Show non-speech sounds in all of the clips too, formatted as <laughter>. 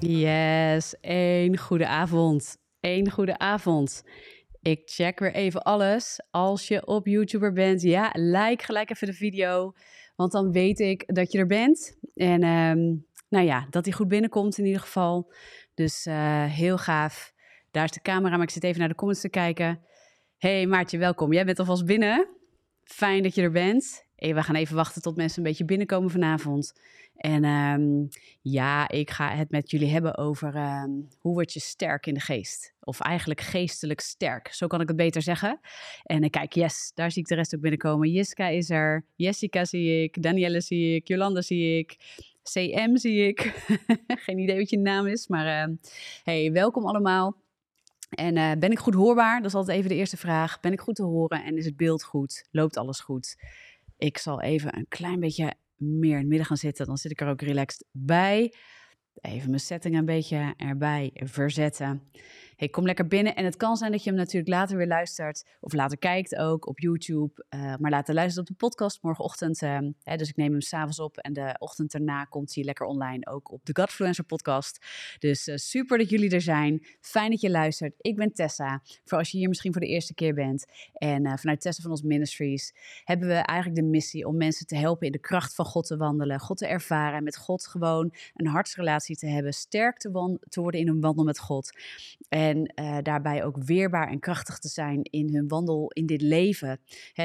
Yes, één goede avond. Eén goede avond. Ik check weer even alles. Als je op YouTuber bent, ja, like gelijk even de video. Want dan weet ik dat je er bent. En ehm, nou ja, dat die goed binnenkomt in ieder geval. Dus uh, heel gaaf. Daar is de camera, maar ik zit even naar de comments te kijken. Hey Maartje, welkom. Jij bent alvast binnen. Fijn dat je er bent. We gaan even wachten tot mensen een beetje binnenkomen vanavond. En um, ja, ik ga het met jullie hebben over um, hoe word je sterk in de geest. Of eigenlijk geestelijk sterk, zo kan ik het beter zeggen. En uh, kijk, yes, daar zie ik de rest ook binnenkomen. Jiska is er, Jessica zie ik, Danielle zie ik, Jolanda zie ik, CM zie ik. <laughs> Geen idee wat je naam is, maar uh, hey, welkom allemaal. En uh, ben ik goed hoorbaar? Dat is altijd even de eerste vraag. Ben ik goed te horen en is het beeld goed? Loopt alles goed? Ik zal even een klein beetje meer in het midden gaan zitten. Dan zit ik er ook relaxed bij. Even mijn setting een beetje erbij verzetten hey, kom lekker binnen. En het kan zijn dat je hem natuurlijk later weer luistert of later kijkt ook op YouTube. Uh, maar later luistert op de podcast morgenochtend. Uh, hè, dus ik neem hem s'avonds op en de ochtend daarna komt hij lekker online ook op de Godfluencer podcast. Dus uh, super dat jullie er zijn. Fijn dat je luistert. Ik ben Tessa. Voor als je hier misschien voor de eerste keer bent. En vanuit Tessa van ons Ministries hebben we eigenlijk de missie om mensen te helpen in de kracht van God te wandelen. God te ervaren. Met God gewoon een hartsrelatie te hebben. Sterk te, te worden in hun wandel met God. En en uh, daarbij ook weerbaar en krachtig te zijn in hun wandel in dit leven.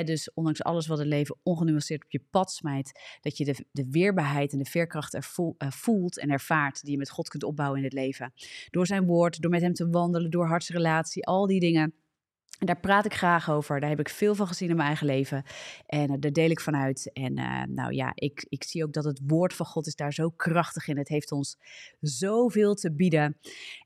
dus ondanks alles wat het leven ongenuanceerd op je pad smijt, dat je de, de weerbaarheid en de veerkracht er uh, voelt en ervaart die je met God kunt opbouwen in het leven. Door zijn woord, door met hem te wandelen, door hartsrelatie, al die dingen en daar praat ik graag over. Daar heb ik veel van gezien in mijn eigen leven. En uh, daar deel ik vanuit. En uh, nou ja, ik, ik zie ook dat het woord van God is daar zo krachtig in. Het heeft ons zoveel te bieden.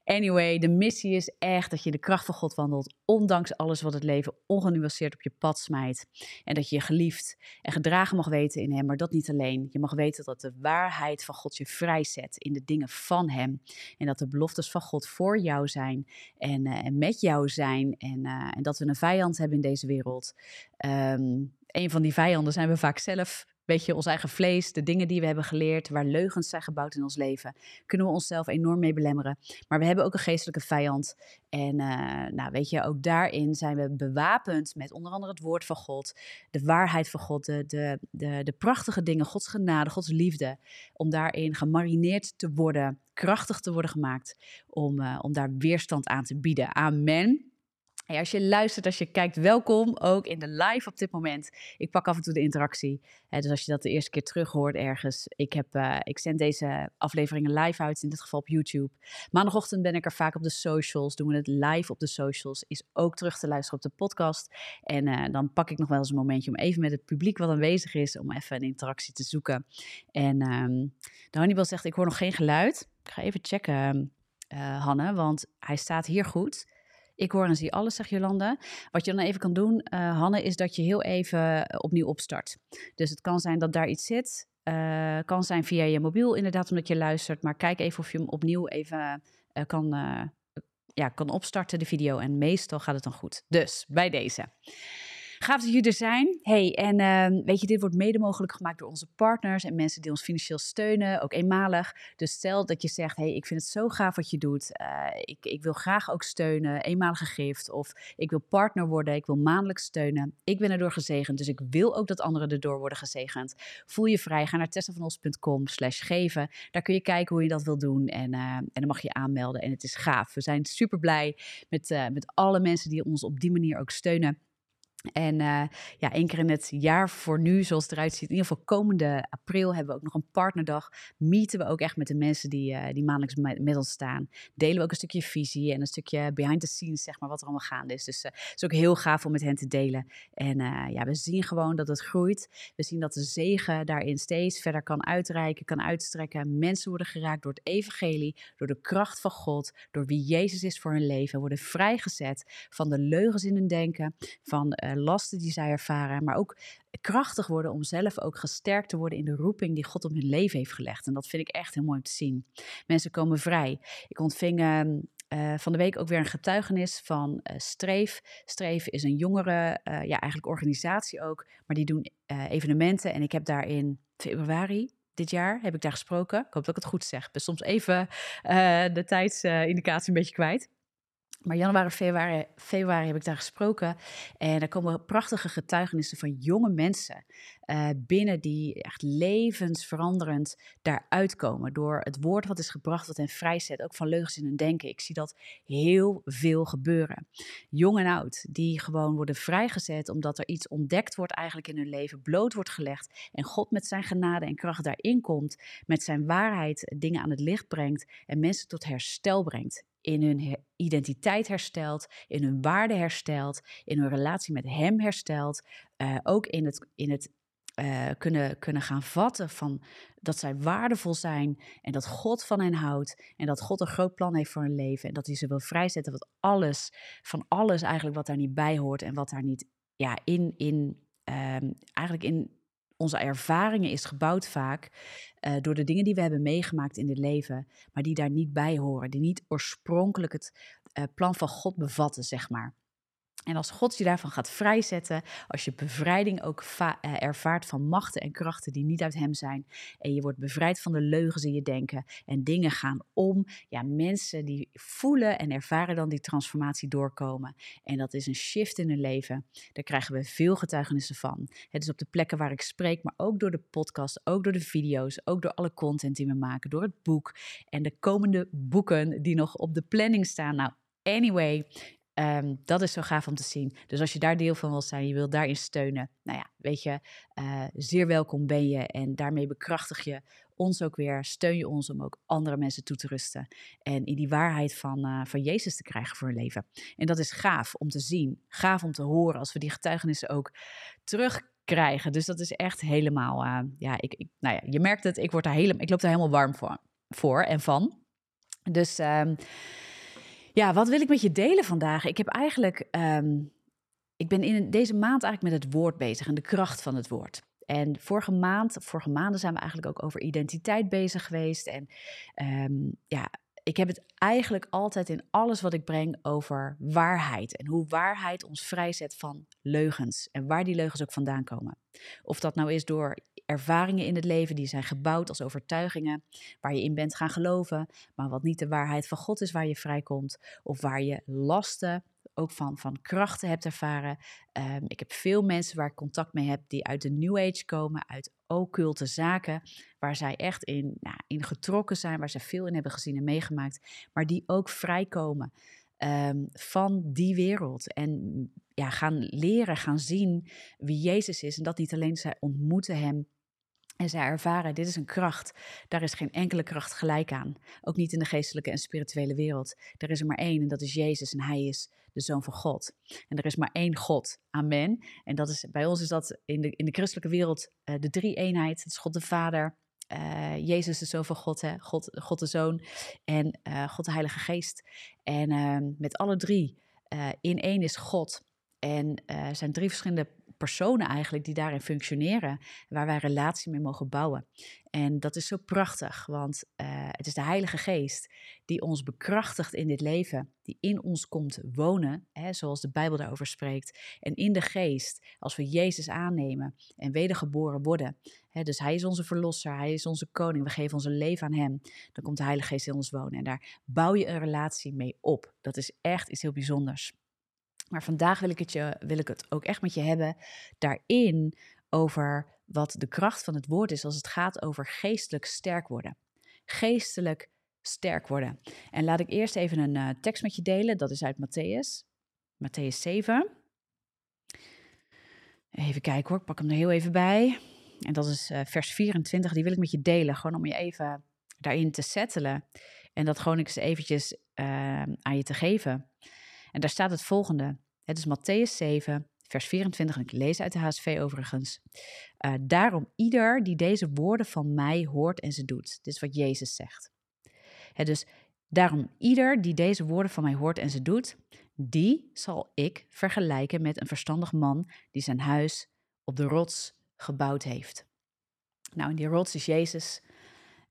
Anyway, de missie is echt dat je de kracht van God wandelt. Ondanks alles wat het leven ongenuanceerd op je pad smijt. En dat je je geliefd en gedragen mag weten in hem. Maar dat niet alleen. Je mag weten dat de waarheid van God je vrijzet in de dingen van hem. En dat de beloftes van God voor jou zijn. En, en met jou zijn. En, en dat we een vijand hebben in deze wereld. Um, een van die vijanden zijn we vaak zelf. Weet je, ons eigen vlees, de dingen die we hebben geleerd, waar leugens zijn gebouwd in ons leven, kunnen we onszelf enorm mee belemmeren. Maar we hebben ook een geestelijke vijand. En uh, nou, weet je, ook daarin zijn we bewapend met onder andere het woord van God, de waarheid van God, de, de, de, prachtige dingen, Gods genade, Gods liefde. Om daarin gemarineerd te worden, krachtig te worden gemaakt, om, uh, om daar weerstand aan te bieden. Amen. Als je luistert, als je kijkt, welkom ook in de live op dit moment. Ik pak af en toe de interactie. dus als je dat de eerste keer terug hoort ergens. Ik, heb, uh, ik zend deze afleveringen live uit, in dit geval op YouTube. Maandagochtend ben ik er vaak op de socials. Doen we het live op de socials. Is ook terug te luisteren op de podcast. En uh, dan pak ik nog wel eens een momentje om even met het publiek wat aanwezig is. Om even een interactie te zoeken. En um, de Hannibal zegt, ik hoor nog geen geluid. Ik ga even checken, uh, Hanne, want hij staat hier goed. Ik hoor en zie alles, zegt Jolanda. Wat je dan even kan doen, uh, Hanne, is dat je heel even eh, opnieuw opstart. Dus het kan zijn dat daar iets zit. Uh, kan zijn via je mobiel, inderdaad, omdat je luistert. Maar kijk even of je hem opnieuw even kan, ja, kan opstarten, de video. En meestal gaat het dan goed. Dus bij deze. Gaaf dat jullie er zijn. Hey, en uh, weet je, dit wordt mede mogelijk gemaakt door onze partners en mensen die ons financieel steunen, ook eenmalig. Dus stel dat je zegt, hey, ik vind het zo gaaf wat je doet. Uh, ik, ik wil graag ook steunen, eenmalige gift. Of ik wil partner worden, ik wil maandelijks steunen. Ik ben erdoor gezegend, dus ik wil ook dat anderen erdoor worden gezegend. Voel je vrij, ga naar tessavanos.com slash geven. Daar kun je kijken hoe je dat wil doen en, uh, en dan mag je aanmelden. En het is gaaf. We zijn super blij met, uh, met alle mensen die ons op die manier ook steunen. En uh, ja, één keer in het jaar voor nu, zoals het eruit ziet, in ieder geval komende april hebben we ook nog een partnerdag. Meeten we ook echt met de mensen die, uh, die maandelijks met ons staan. Delen we ook een stukje visie en een stukje behind the scenes, zeg maar, wat er allemaal gaande is. Dus uh, het is ook heel gaaf om met hen te delen. En ja, we zien gewoon dat het groeit. We zien dat de zegen daarin steeds verder kan uitreiken, kan uitstrekken. Mensen worden geraakt door het evangelie, door de kracht van God, door wie Jezus is voor hun leven. Worden vrijgezet van de leugens in hun denken, van lasten die zij ervaren, maar ook krachtig worden om zelf ook gesterkt te worden in de roeping die God op hun leven heeft gelegd. En dat vind ik echt heel mooi om te zien. Mensen komen vrij. Ik ontving uh, van de week ook weer een getuigenis van uh, Streef. Streef is een jongere, uh, ja, eigenlijk organisatie ook, maar die doen evenementen. En ik heb daar in februari, dit jaar heb ik daar gesproken. Ik hoop dat ik het goed zeg. Ben soms even de tijdsindicatie een beetje kwijt. Maar januari, februari, februari heb ik daar gesproken. En er komen prachtige getuigenissen van jonge mensen uh, binnen die echt levensveranderend daaruit komen. Door het woord wat is gebracht, wat hen vrijzet. Ook van leugens in hun denken. Ik zie dat heel veel gebeuren. Jong en oud, die gewoon worden vrijgezet omdat er iets ontdekt wordt eigenlijk in hun leven. Bloot wordt gelegd. En God met zijn genade en kracht daarin komt. Met zijn waarheid dingen aan het licht brengt. En mensen tot herstel brengt in hun identiteit herstelt, in hun waarde herstelt, in hun relatie met Hem herstelt. Uh, ook in het, in het uh, kunnen, kunnen gaan vatten van dat zij waardevol zijn en dat God van hen houdt en dat God een groot plan heeft voor hun leven en dat hij ze wil vrijzetten wat alles, van alles eigenlijk wat daar niet bij hoort en wat daar niet ja, in, in um, eigenlijk in onze ervaringen is gebouwd vaak uh, door de dingen die we hebben meegemaakt in het leven, maar die daar niet bij horen, die niet oorspronkelijk het uh, plan van God bevatten, zeg maar. En als God je daarvan gaat vrijzetten, als je bevrijding ook eh, ervaart van machten en krachten die niet uit Hem zijn, en je wordt bevrijd van de leugens in je denken en dingen gaan om, ja, mensen die voelen en ervaren dan die transformatie doorkomen. En dat is een shift in hun leven. Daar krijgen we veel getuigenissen van. Het is op de plekken waar ik spreek, maar ook door de podcast, ook door de video's, ook door alle content die we maken, door het boek en de komende boeken die nog op de planning staan. Nou, Anyway, Um, dat is zo gaaf om te zien. Dus als je daar deel van wil zijn, je wilt daarin steunen, nou ja, weet je, uh, zeer welkom ben je. En daarmee bekrachtig je ons ook weer, steun je ons om ook andere mensen toe te rusten. En in die waarheid van, uh, van Jezus te krijgen voor hun leven. En dat is gaaf om te zien, gaaf om te horen als we die getuigenissen ook terugkrijgen. Dus dat is echt helemaal, uh, ja, ik, ik, nou ja, je merkt het, ik, word daar helemaal, ik loop daar helemaal warm voor, voor en van. Dus. Um, ja, wat wil ik met je delen vandaag? Ik heb eigenlijk, um, ik ben in deze maand eigenlijk met het woord bezig en de kracht van het woord. En vorige maand, vorige maanden zijn we eigenlijk ook over identiteit bezig geweest. En um, ja, ik heb het eigenlijk altijd in alles wat ik breng over waarheid. En hoe waarheid ons vrijzet van leugens. En waar die leugens ook vandaan komen. Of dat nou is door ervaringen in het leven die zijn gebouwd als overtuigingen, waar je in bent gaan geloven, maar wat niet de waarheid van God is waar je vrijkomt, of waar je lasten ook van, van krachten hebt ervaren. Um, ik heb veel mensen waar ik contact mee heb die uit de New Age komen, uit occulte zaken, waar zij echt in, nou, in getrokken zijn, waar ze veel in hebben gezien en meegemaakt, maar die ook vrijkomen um, van die wereld. En ja, gaan leren, gaan zien wie Jezus is. En dat niet alleen zij ontmoeten hem en zij ervaren, dit is een kracht. Daar is geen enkele kracht gelijk aan. Ook niet in de geestelijke en spirituele wereld. Er is er maar één en dat is Jezus en hij is de Zoon van God. En er is maar één God. Amen. En dat is, bij ons is dat in de, in de christelijke wereld uh, de drie-eenheid. Het is God de Vader, uh, Jezus de Zoon van God, hè? God, God de Zoon en uh, God de Heilige Geest. En ehm, met alle drie in één is God. En er zijn drie verschillende personen eigenlijk die daarin functioneren, waar wij relatie mee mogen bouwen. En dat is zo prachtig, want uh, het is de Heilige Geest die ons bekrachtigt in dit leven, die in ons komt wonen, hè, zoals de Bijbel daarover spreekt. En in de Geest, als we Jezus aannemen en wedergeboren worden, hè, dus Hij is onze Verlosser, Hij is onze Koning, we geven onze leven aan Hem, dan komt de Heilige Geest in ons wonen. En daar bouw je een relatie mee op. Dat is echt iets heel bijzonders. Maar vandaag wil ik, het je, wil ik het ook echt met je hebben daarin over wat de kracht van het woord is als het gaat over geestelijk sterk worden. Geestelijk sterk worden. En laat ik eerst even een uh, tekst met je delen. Dat is uit Matthäus. Matthäus 7. Even kijken hoor, ik pak hem er heel even bij. En dat is uh, vers 24, die wil ik met je delen. Gewoon om je even daarin te settelen. En dat gewoon eens eventjes uh, aan je te geven. En daar staat het volgende. Het is Matthäus 7, vers 24, en ik lees uit de HSV overigens. Uh, daarom ieder die deze woorden van mij hoort en ze doet. Dit is wat Jezus zegt. Het dus daarom ieder die deze woorden van mij hoort en ze doet, die zal ik vergelijken met een verstandig man die zijn huis op de rots gebouwd heeft. Nou, en die rots is Jezus.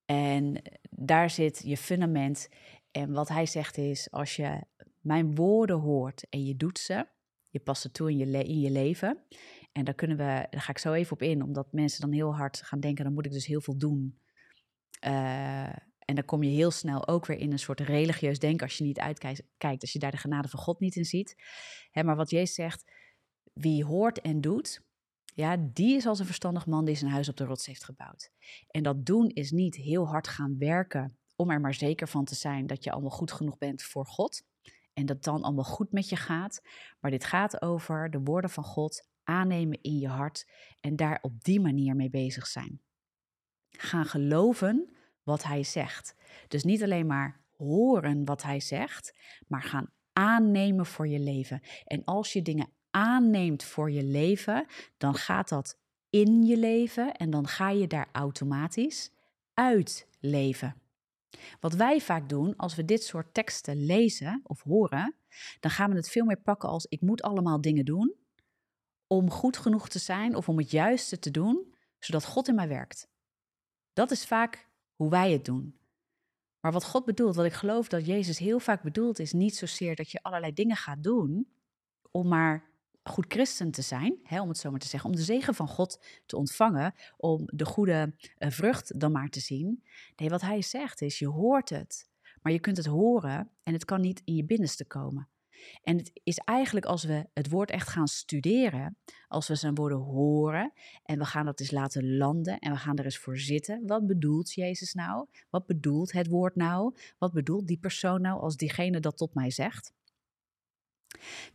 En daar zit je fundament. En wat hij zegt is, als je mijn woorden hoort en je doet ze, je past ze toe in je, in je leven En daar, kunnen we, daar ga ik zo even op in, omdat mensen dan heel hard gaan denken: dan moet ik dus heel veel doen. Uh, en dan kom je heel snel ook weer in een soort religieus denken als je niet uitkijkt, als je daar de genade van God niet in ziet. Hè, maar wat Jezus zegt, wie hoort en doet, ja, die is als een verstandig man die zijn huis op de rots heeft gebouwd. En dat doen is niet heel hard gaan werken om er maar zeker van te zijn dat je allemaal goed genoeg bent voor God. En dat dan allemaal goed met je gaat. Maar dit gaat over de woorden van God aannemen in je hart en daar op die manier mee bezig zijn. Gaan geloven wat hij zegt. Dus niet alleen maar horen wat hij zegt, maar gaan aannemen voor je leven. En als je dingen aanneemt voor je leven, dan gaat dat in je leven en dan ga je daar automatisch uit leven. Wat wij vaak doen als we dit soort teksten lezen of horen, dan gaan we het veel meer pakken als ik moet allemaal dingen doen om goed genoeg te zijn of om het juiste te doen, zodat God in mij werkt. Dat is vaak hoe wij het doen. Maar wat God bedoelt, wat ik geloof dat Jezus heel vaak bedoelt, is niet zozeer dat je allerlei dingen gaat doen om maar goed christen te zijn, hè, om het zo maar te zeggen, om de zegen van God te ontvangen, om de goede uh, vrucht dan maar te zien. Nee, wat hij zegt is, je hoort het, maar je kunt het horen en het kan niet in je binnenste komen. En het is eigenlijk als we het woord echt gaan studeren, als we zijn woorden horen en we gaan dat eens laten landen en we gaan er eens voor zitten. Wat bedoelt Jezus nou? Wat bedoelt het woord nou? Wat bedoelt die persoon nou als diegene dat tot mij zegt?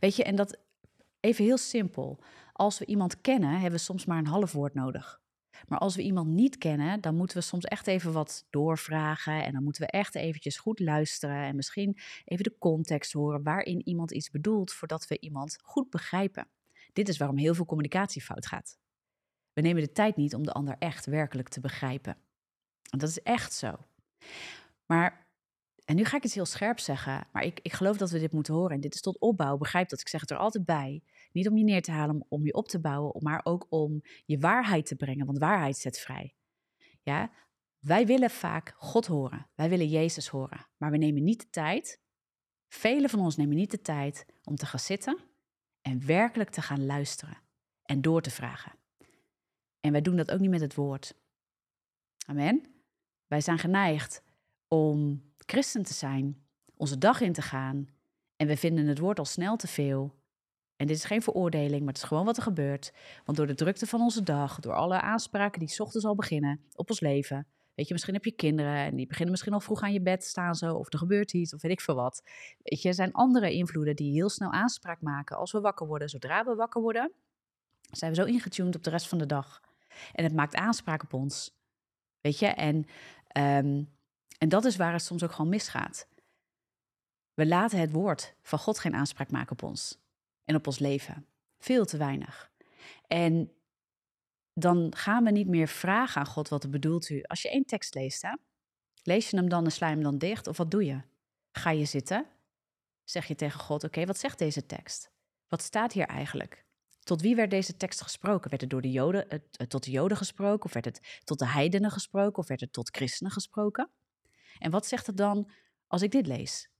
Weet je, en dat even heel simpel. Als we iemand kennen, hebben we soms maar een half woord nodig. Maar als we iemand niet kennen, dan moeten we soms echt even wat doorvragen. En dan moeten we echt eventjes goed luisteren. En misschien even de context horen waarin iemand iets bedoelt, voordat we iemand goed begrijpen. Dit is waarom heel veel communicatie fout gaat. We nemen de tijd niet om de ander echt werkelijk te begrijpen. En dat is echt zo. Maar, en nu ga ik het heel scherp zeggen, maar ik, ik geloof dat we dit moeten horen. En dit is tot opbouw, begrijp dat. Ik zeg het er altijd bij. Niet om je neer te halen, om je op te bouwen, maar ook om je waarheid te brengen, want waarheid zet vrij. Ja, wij willen vaak God horen, wij willen Jezus horen, maar we nemen niet de tijd, velen van ons nemen niet de tijd om te gaan zitten en werkelijk te gaan luisteren en door te vragen. En wij doen dat ook niet met het woord. Amen. Wij zijn geneigd om christen te zijn, onze dag in te gaan en we vinden het woord al snel te veel en dit is geen veroordeling, maar het is gewoon wat er gebeurt. Want door de drukte van onze dag, door alle aanspraken die s ochtends al beginnen op ons leven. Weet je, misschien heb je kinderen en die beginnen misschien al vroeg aan je bed staan zo. Of er gebeurt iets, of weet ik veel wat. Weet je, er zijn andere invloeden die heel snel aanspraak maken als we wakker worden. Zodra we wakker worden, zijn we zo ingetuned op de rest van de dag. En het maakt aanspraak op ons. Weet je, en, um, en dat is waar het soms ook gewoon misgaat. We laten het woord van God geen aanspraak maken op ons en op ons leven. Veel te weinig. En dan gaan we niet meer vragen aan God, wat bedoelt u? Als je één tekst leest, hè, lees je hem dan en sla je hem dan dicht? Of wat doe je? Ga je zitten? Zeg je tegen God, oké, wat zegt deze tekst? Wat staat hier eigenlijk? Tot wie werd deze tekst gesproken? Werd het door de Joden, het, tot de Joden gesproken? Of werd het tot de heidenen gesproken? Of werd het tot christenen gesproken? En wat zegt het dan als ik dit lees?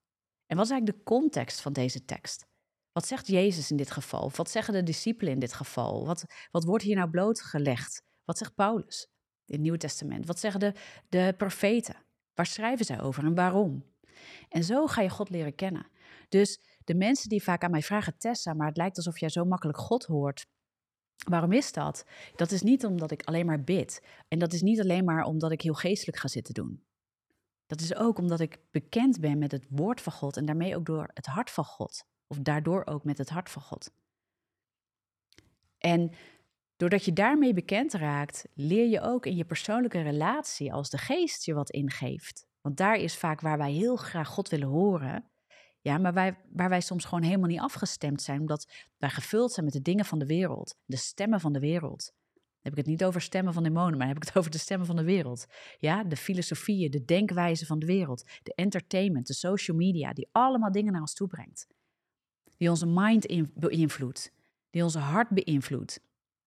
En wat is eigenlijk de context van deze tekst? Wat zegt Jezus in dit geval? Wat zeggen de discipelen in dit geval? Wat, wat wordt hier nou blootgelegd? Wat zegt Paulus in het Nieuwe Testament? Wat zeggen de, de profeten? Waar schrijven zij over en waarom? En zo ga je God leren kennen. Dus de mensen die vaak aan mij vragen, Tessa, maar het lijkt alsof jij zo makkelijk God hoort. Waarom is dat? Dat is niet omdat ik alleen maar bid. En dat is niet alleen maar omdat ik heel geestelijk ga zitten doen. Dat is ook omdat ik bekend ben met het woord van God en daarmee ook door het hart van God. Of daardoor ook met het hart van God. En doordat je daarmee bekend raakt, leer je ook in je persoonlijke relatie, als de geest je wat ingeeft. Want daar is vaak waar wij heel graag God willen horen. Ja, maar wij, waar wij soms gewoon helemaal niet afgestemd zijn, omdat wij gevuld zijn met de dingen van de wereld, de stemmen van de wereld. Dan heb ik het niet over stemmen van demonen, maar dan heb ik het over de stemmen van de wereld. Ja, de filosofieën, de denkwijze van de wereld, de entertainment, de social media, die allemaal dingen naar ons toe brengt die onze mind beïnvloedt, die onze hart beïnvloedt,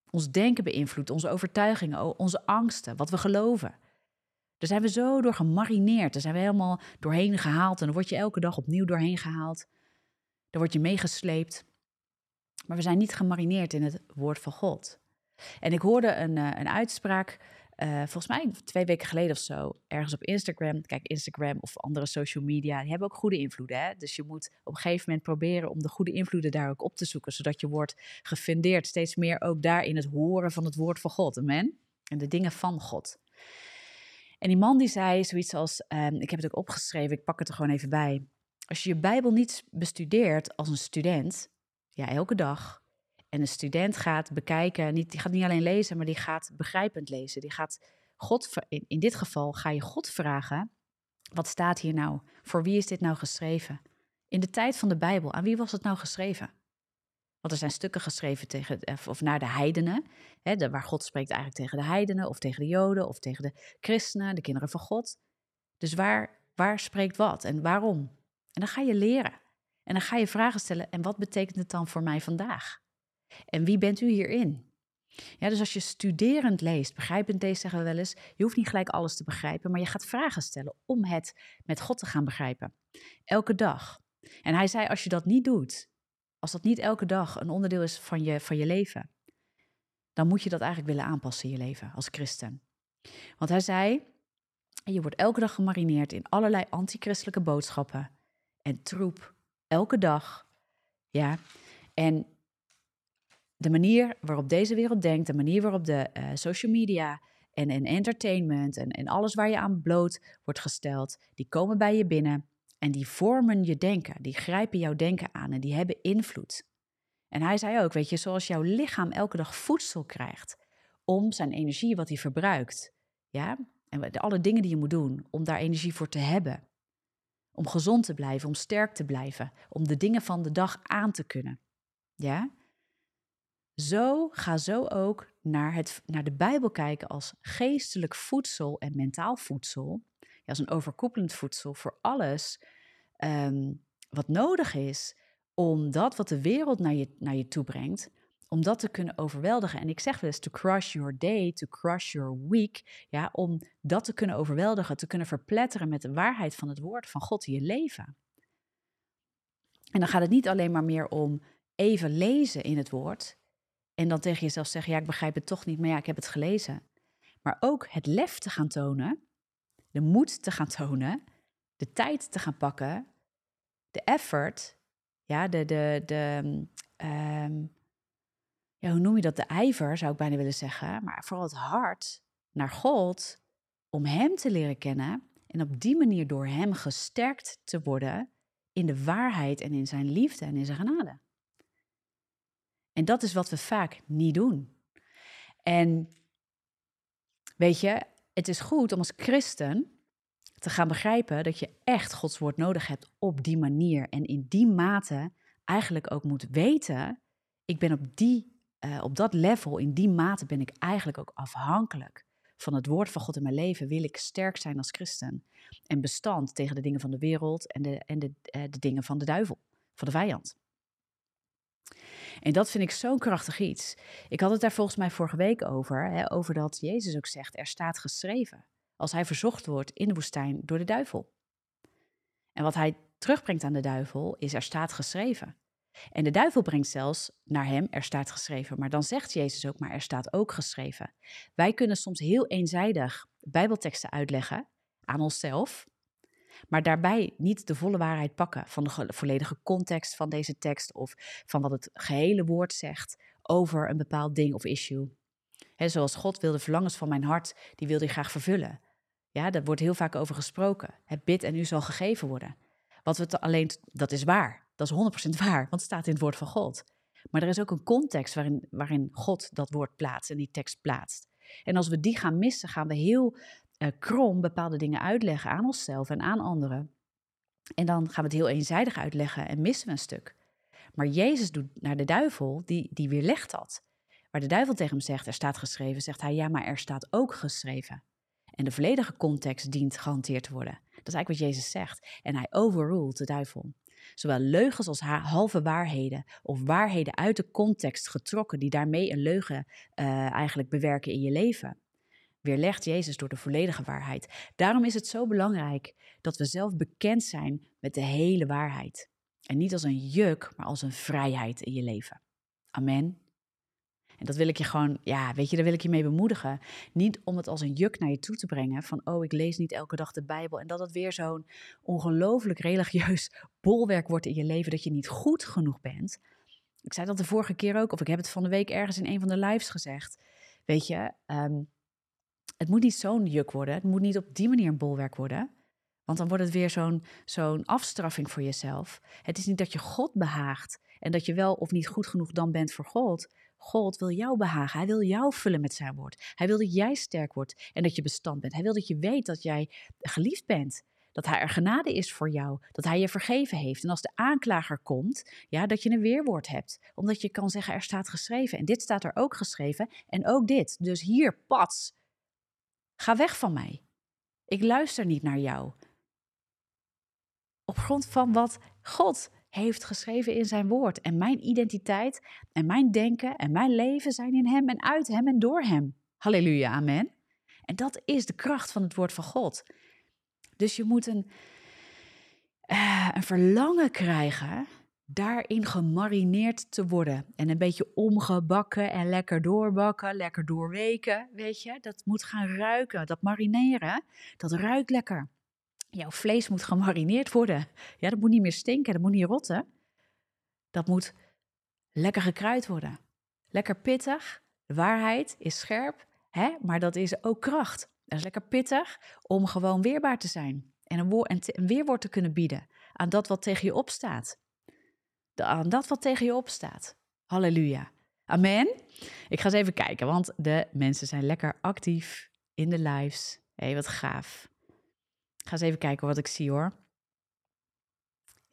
ons denken beïnvloedt, onze overtuigingen, onze angsten, wat we geloven. Daar zijn we zo door gemarineerd, daar zijn we helemaal doorheen gehaald en dan word je elke dag opnieuw doorheen gehaald. Dan word je meegesleept. Maar we zijn niet gemarineerd in het woord van God. En ik hoorde een, uh, een uitspraak, uh, volgens mij twee weken geleden of zo, ergens op Instagram. Kijk, Instagram of andere social media, die hebben ook goede invloeden. Hè? Dus je moet op een gegeven moment proberen om de goede invloeden daar ook op te zoeken, zodat je wordt gefundeerd steeds meer ook daar in het horen van het woord van God. Amen? En de dingen van God. En die man die zei zoiets als, um, ik heb het ook opgeschreven, ik pak het er gewoon even bij. Als je je Bijbel niet bestudeert als een student, ja, elke dag, en een student gaat bekijken, niet, die gaat niet alleen lezen, maar die gaat begrijpend lezen. Die gaat God, in, in dit geval ga je God vragen, wat staat hier nou? Voor wie is dit nou geschreven? In de tijd van de Bijbel, aan wie was het nou geschreven? Want er zijn stukken geschreven tegen, eh, of naar de heidenen, hè, waar God spreekt eigenlijk tegen de heidenen, of tegen de Joden, of tegen de christenen, de kinderen van God. Dus waar, waar spreekt wat en waarom? En dan ga je leren. En dan ga je vragen stellen, en wat betekent het dan voor mij vandaag? En wie bent u hierin? Ja, dus als je studerend leest, begrijpend leest, zeggen we wel eens, je hoeft niet gelijk alles te begrijpen, maar je gaat vragen stellen om het met God te gaan begrijpen. Elke dag. En hij zei, als je dat niet doet, als dat niet elke dag een onderdeel is van je, van je leven, dan moet je dat eigenlijk willen aanpassen in je leven als christen. Want hij zei, je wordt elke dag gemarineerd in allerlei antichristelijke boodschappen en troep, elke dag. Ja, en de manier waarop deze wereld denkt, de manier waarop de uh, social media en, en entertainment en, en alles waar je aan bloot wordt gesteld, die komen bij je binnen en die vormen je denken, die grijpen jouw denken aan en die hebben invloed. En hij zei ook, weet je, zoals jouw lichaam elke dag voedsel krijgt om zijn energie wat hij verbruikt, ja, en alle dingen die je moet doen om daar energie voor te hebben, om gezond te blijven, om sterk te blijven, om de dingen van de dag aan te kunnen, ja. Zo ga zo ook naar, het, naar de Bijbel kijken als geestelijk voedsel en mentaal voedsel. Ja, als een overkoepelend voedsel voor alles um, wat nodig is om dat wat de wereld naar je, naar je toe brengt, om dat te kunnen overweldigen. En ik zeg wel eens, to crush your day, to crush your week. Ja, om dat te kunnen overweldigen, te kunnen verpletteren met de waarheid van het woord van God in je leven. En dan gaat het niet alleen maar meer om even lezen in het woord. En dan tegen jezelf zeggen, ja, ik begrijp het toch niet, maar ja, ik heb het gelezen. Maar ook het lef te gaan tonen, de moed te gaan tonen, de tijd te gaan pakken, de effort, ja, de, de, de um, ja, hoe noem je dat? De ijver, zou ik bijna willen zeggen, maar vooral het hart naar God, om Hem te leren kennen en op die manier door Hem gesterkt te worden in de waarheid en in Zijn liefde en in Zijn genade. En dat is wat we vaak niet doen. En weet je, het is goed om als christen te gaan begrijpen dat je echt Gods woord nodig hebt op die manier en in die mate eigenlijk ook moet weten, ik ben op die, uh, op dat level, in die mate ben ik eigenlijk ook afhankelijk van het woord van God in mijn leven. Wil ik sterk zijn als christen en bestand tegen de dingen van de wereld en de, en de, uh, de dingen van de duivel, van de vijand. En dat vind ik zo'n krachtig iets. Ik had het daar volgens mij vorige week over, hè, over dat Jezus ook zegt, er staat geschreven, als hij verzocht wordt in de woestijn door de duivel. En wat hij terugbrengt aan de duivel is, er staat geschreven. En de duivel brengt zelfs naar hem, er staat geschreven. Maar dan zegt Jezus ook, maar er staat ook geschreven. Wij kunnen soms heel eenzijdig Bijbelteksten uitleggen aan onszelf, maar daarbij niet de volle waarheid pakken van de volledige context van deze tekst of van wat het gehele woord zegt over een bepaald ding of issue. He, zoals God wil de verlangens van mijn hart, die wil hij graag vervullen. Ja, daar wordt heel vaak over gesproken. Het bid en u zal gegeven worden. Wat we alleen, dat is waar. Dat is 100% waar, want het staat in het woord van God. Maar er is ook een context waarin, waarin God dat woord plaatst en die tekst plaatst. En als we die gaan missen, gaan we heel uh, krom bepaalde dingen uitleggen aan onszelf en aan anderen. En dan gaan we het heel eenzijdig uitleggen en missen we een stuk. Maar Jezus doet naar de duivel, die, die weerlegt dat. Waar de duivel tegen hem zegt, er staat geschreven, zegt hij, ja, maar er staat ook geschreven. En de volledige context dient gehanteerd te worden. Dat is eigenlijk wat Jezus zegt. En hij overruled de duivel. Zowel leugens als halve waarheden, of waarheden uit de context getrokken, die daarmee een leugen uh, eigenlijk bewerken in je leven weerlegt Jezus door de volledige waarheid. Daarom is het zo belangrijk dat we zelf bekend zijn met de hele waarheid. En niet als een juk, maar als een vrijheid in je leven. Amen. En dat wil ik je gewoon, ja, weet je, daar wil ik je mee bemoedigen. Niet om het als een juk naar je toe te brengen. Van, oh, ik lees niet elke dag de Bijbel. En dat het weer zo'n ongelooflijk religieus <laughs> bolwerk wordt in je leven. Dat je niet goed genoeg bent. Ik zei dat de vorige keer ook, of ik heb het van de week ergens in een van de lives gezegd. Weet je, ehm, het moet niet zo'n juk worden. Het moet niet op die manier een bolwerk worden. Want dan wordt het weer zo'n afstraffing voor jezelf. Het is niet dat je God behaagt en dat je wel of niet goed genoeg dan bent voor God. God wil jou behagen. Hij wil jou vullen met zijn woord. Hij wil dat jij sterk wordt en dat je bestand bent. Hij wil dat je weet dat jij geliefd bent. Dat hij er genade is voor jou. Dat hij je vergeven heeft. En als de aanklager komt, ja, dat je een weerwoord hebt. Omdat je kan zeggen, er staat geschreven. En dit staat er ook geschreven. En ook dit. Dus hier, pats. Ga weg van mij. Ik luister niet naar jou. Op grond van wat God heeft geschreven in zijn woord. En mijn identiteit en mijn denken en mijn leven zijn in hem en uit hem en door hem. Halleluja, amen. En dat is de kracht van het woord van God. Dus je moet een, uh, een verlangen krijgen daarin gemarineerd te worden. En een beetje omgebakken en lekker doorbakken, lekker doorweken, weet je. Dat moet gaan ruiken, dat marineren, dat ruikt lekker. Jouw vlees moet gemarineerd worden. Ja, dat moet niet meer stinken, dat moet niet rotten. Dat moet lekker gekruid worden. Lekker pittig. De waarheid is scherp, hè? maar dat is ook kracht. Dat is lekker pittig om gewoon weerbaar te zijn. En een, een weerwoord te kunnen bieden aan dat wat tegen je opstaat. Aan dat wat tegen je opstaat. Halleluja. Amen. Ik ga eens even kijken, want de mensen zijn lekker actief in de lives. Hé, hey, wat gaaf. Ga eens even kijken wat ik zie hoor.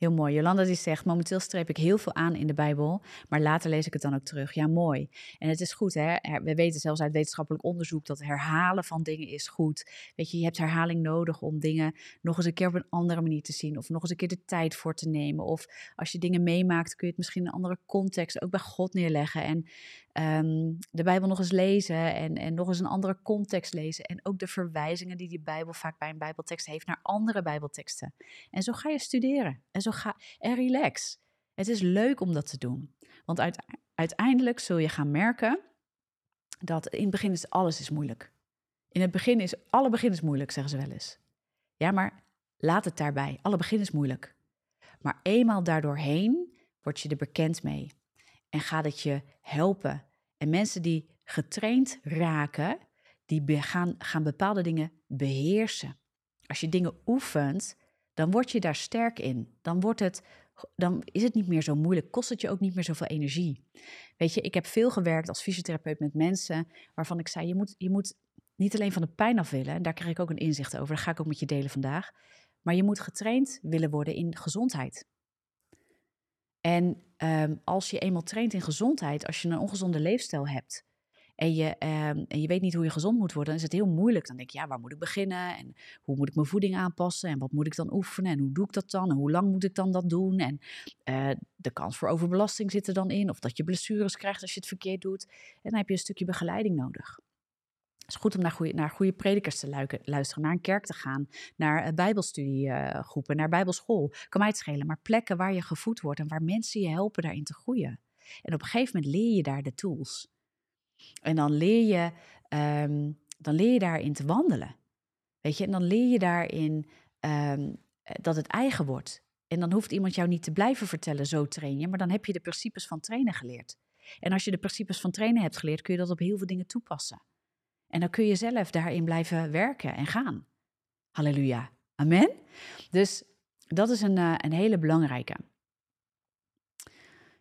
Heel mooi. Jolanda die zegt, momenteel streep ik heel veel aan in de Bijbel, maar later lees ik het dan ook terug. Ja, mooi. En het is goed, hè. We weten zelfs uit wetenschappelijk onderzoek dat herhalen van dingen is goed. Weet je, je hebt herhaling nodig om dingen nog eens een keer op een andere manier te zien. Of nog eens een keer de tijd voor te nemen. Of als je dingen meemaakt, kun je het misschien in een andere context ook bij God neerleggen. En um, de Bijbel nog eens lezen en, en nog eens een andere context lezen. En ook de verwijzingen die die Bijbel vaak bij een Bijbeltekst heeft naar andere Bijbelteksten. En zo ga je studeren en zo ga en relax. Het is leuk om dat te doen, want uiteindelijk zul je gaan merken dat in het begin alles is moeilijk. In het begin is alle begin is moeilijk, zeggen ze wel eens. Ja, maar laat het daarbij. Alle begin is moeilijk. Maar eenmaal daardoorheen word je er bekend mee en gaat het je helpen. En mensen die getraind raken, die gaan, gaan bepaalde dingen beheersen. Als je dingen oefent, dan word je daar sterk in. Dan, wordt het, dan is het niet meer zo moeilijk, kost het je ook niet meer zoveel energie. Weet je, ik heb veel gewerkt als fysiotherapeut met mensen waarvan ik zei, je moet, je moet niet alleen van de pijn af willen, en daar krijg ik ook een inzicht over, dat ga ik ook met je delen vandaag, maar je moet getraind willen worden in gezondheid. En um, als je eenmaal traint in gezondheid, als je een ongezonde leefstijl hebt en je, um, en je weet niet hoe je gezond moet worden, dan is het heel moeilijk. Dan denk je, ja, waar moet ik beginnen? En hoe moet ik mijn voeding aanpassen? En wat moet ik dan oefenen? En hoe doe ik dat dan? En hoe lang moet ik dan dat doen? En uh, de kans voor overbelasting zit er dan in. Of dat je blessures krijgt als je het verkeerd doet. En dan heb je een stukje begeleiding nodig. Is goed om naar goede, naar goede predikers te luisteren, naar een kerk te gaan, naar uh, bijbelstudiegroepen, naar bijbelschool. Kan mij het schelen, maar plekken waar je gevoed wordt en waar mensen je helpen daarin te groeien. En op een gegeven moment leer je daar de tools. En dan leer je, um, dan leer je daarin te wandelen. Weet je, en dan leer je daarin um, dat het eigen wordt. En dan hoeft iemand jou niet te blijven vertellen, zo train je, maar dan heb je de principes van trainen geleerd. En als je de principes van trainen hebt geleerd, kun je dat op heel veel dingen toepassen. En dan kun je zelf daarin blijven werken en gaan. Halleluja. Amen. Dus dat is een, uh, een hele belangrijke.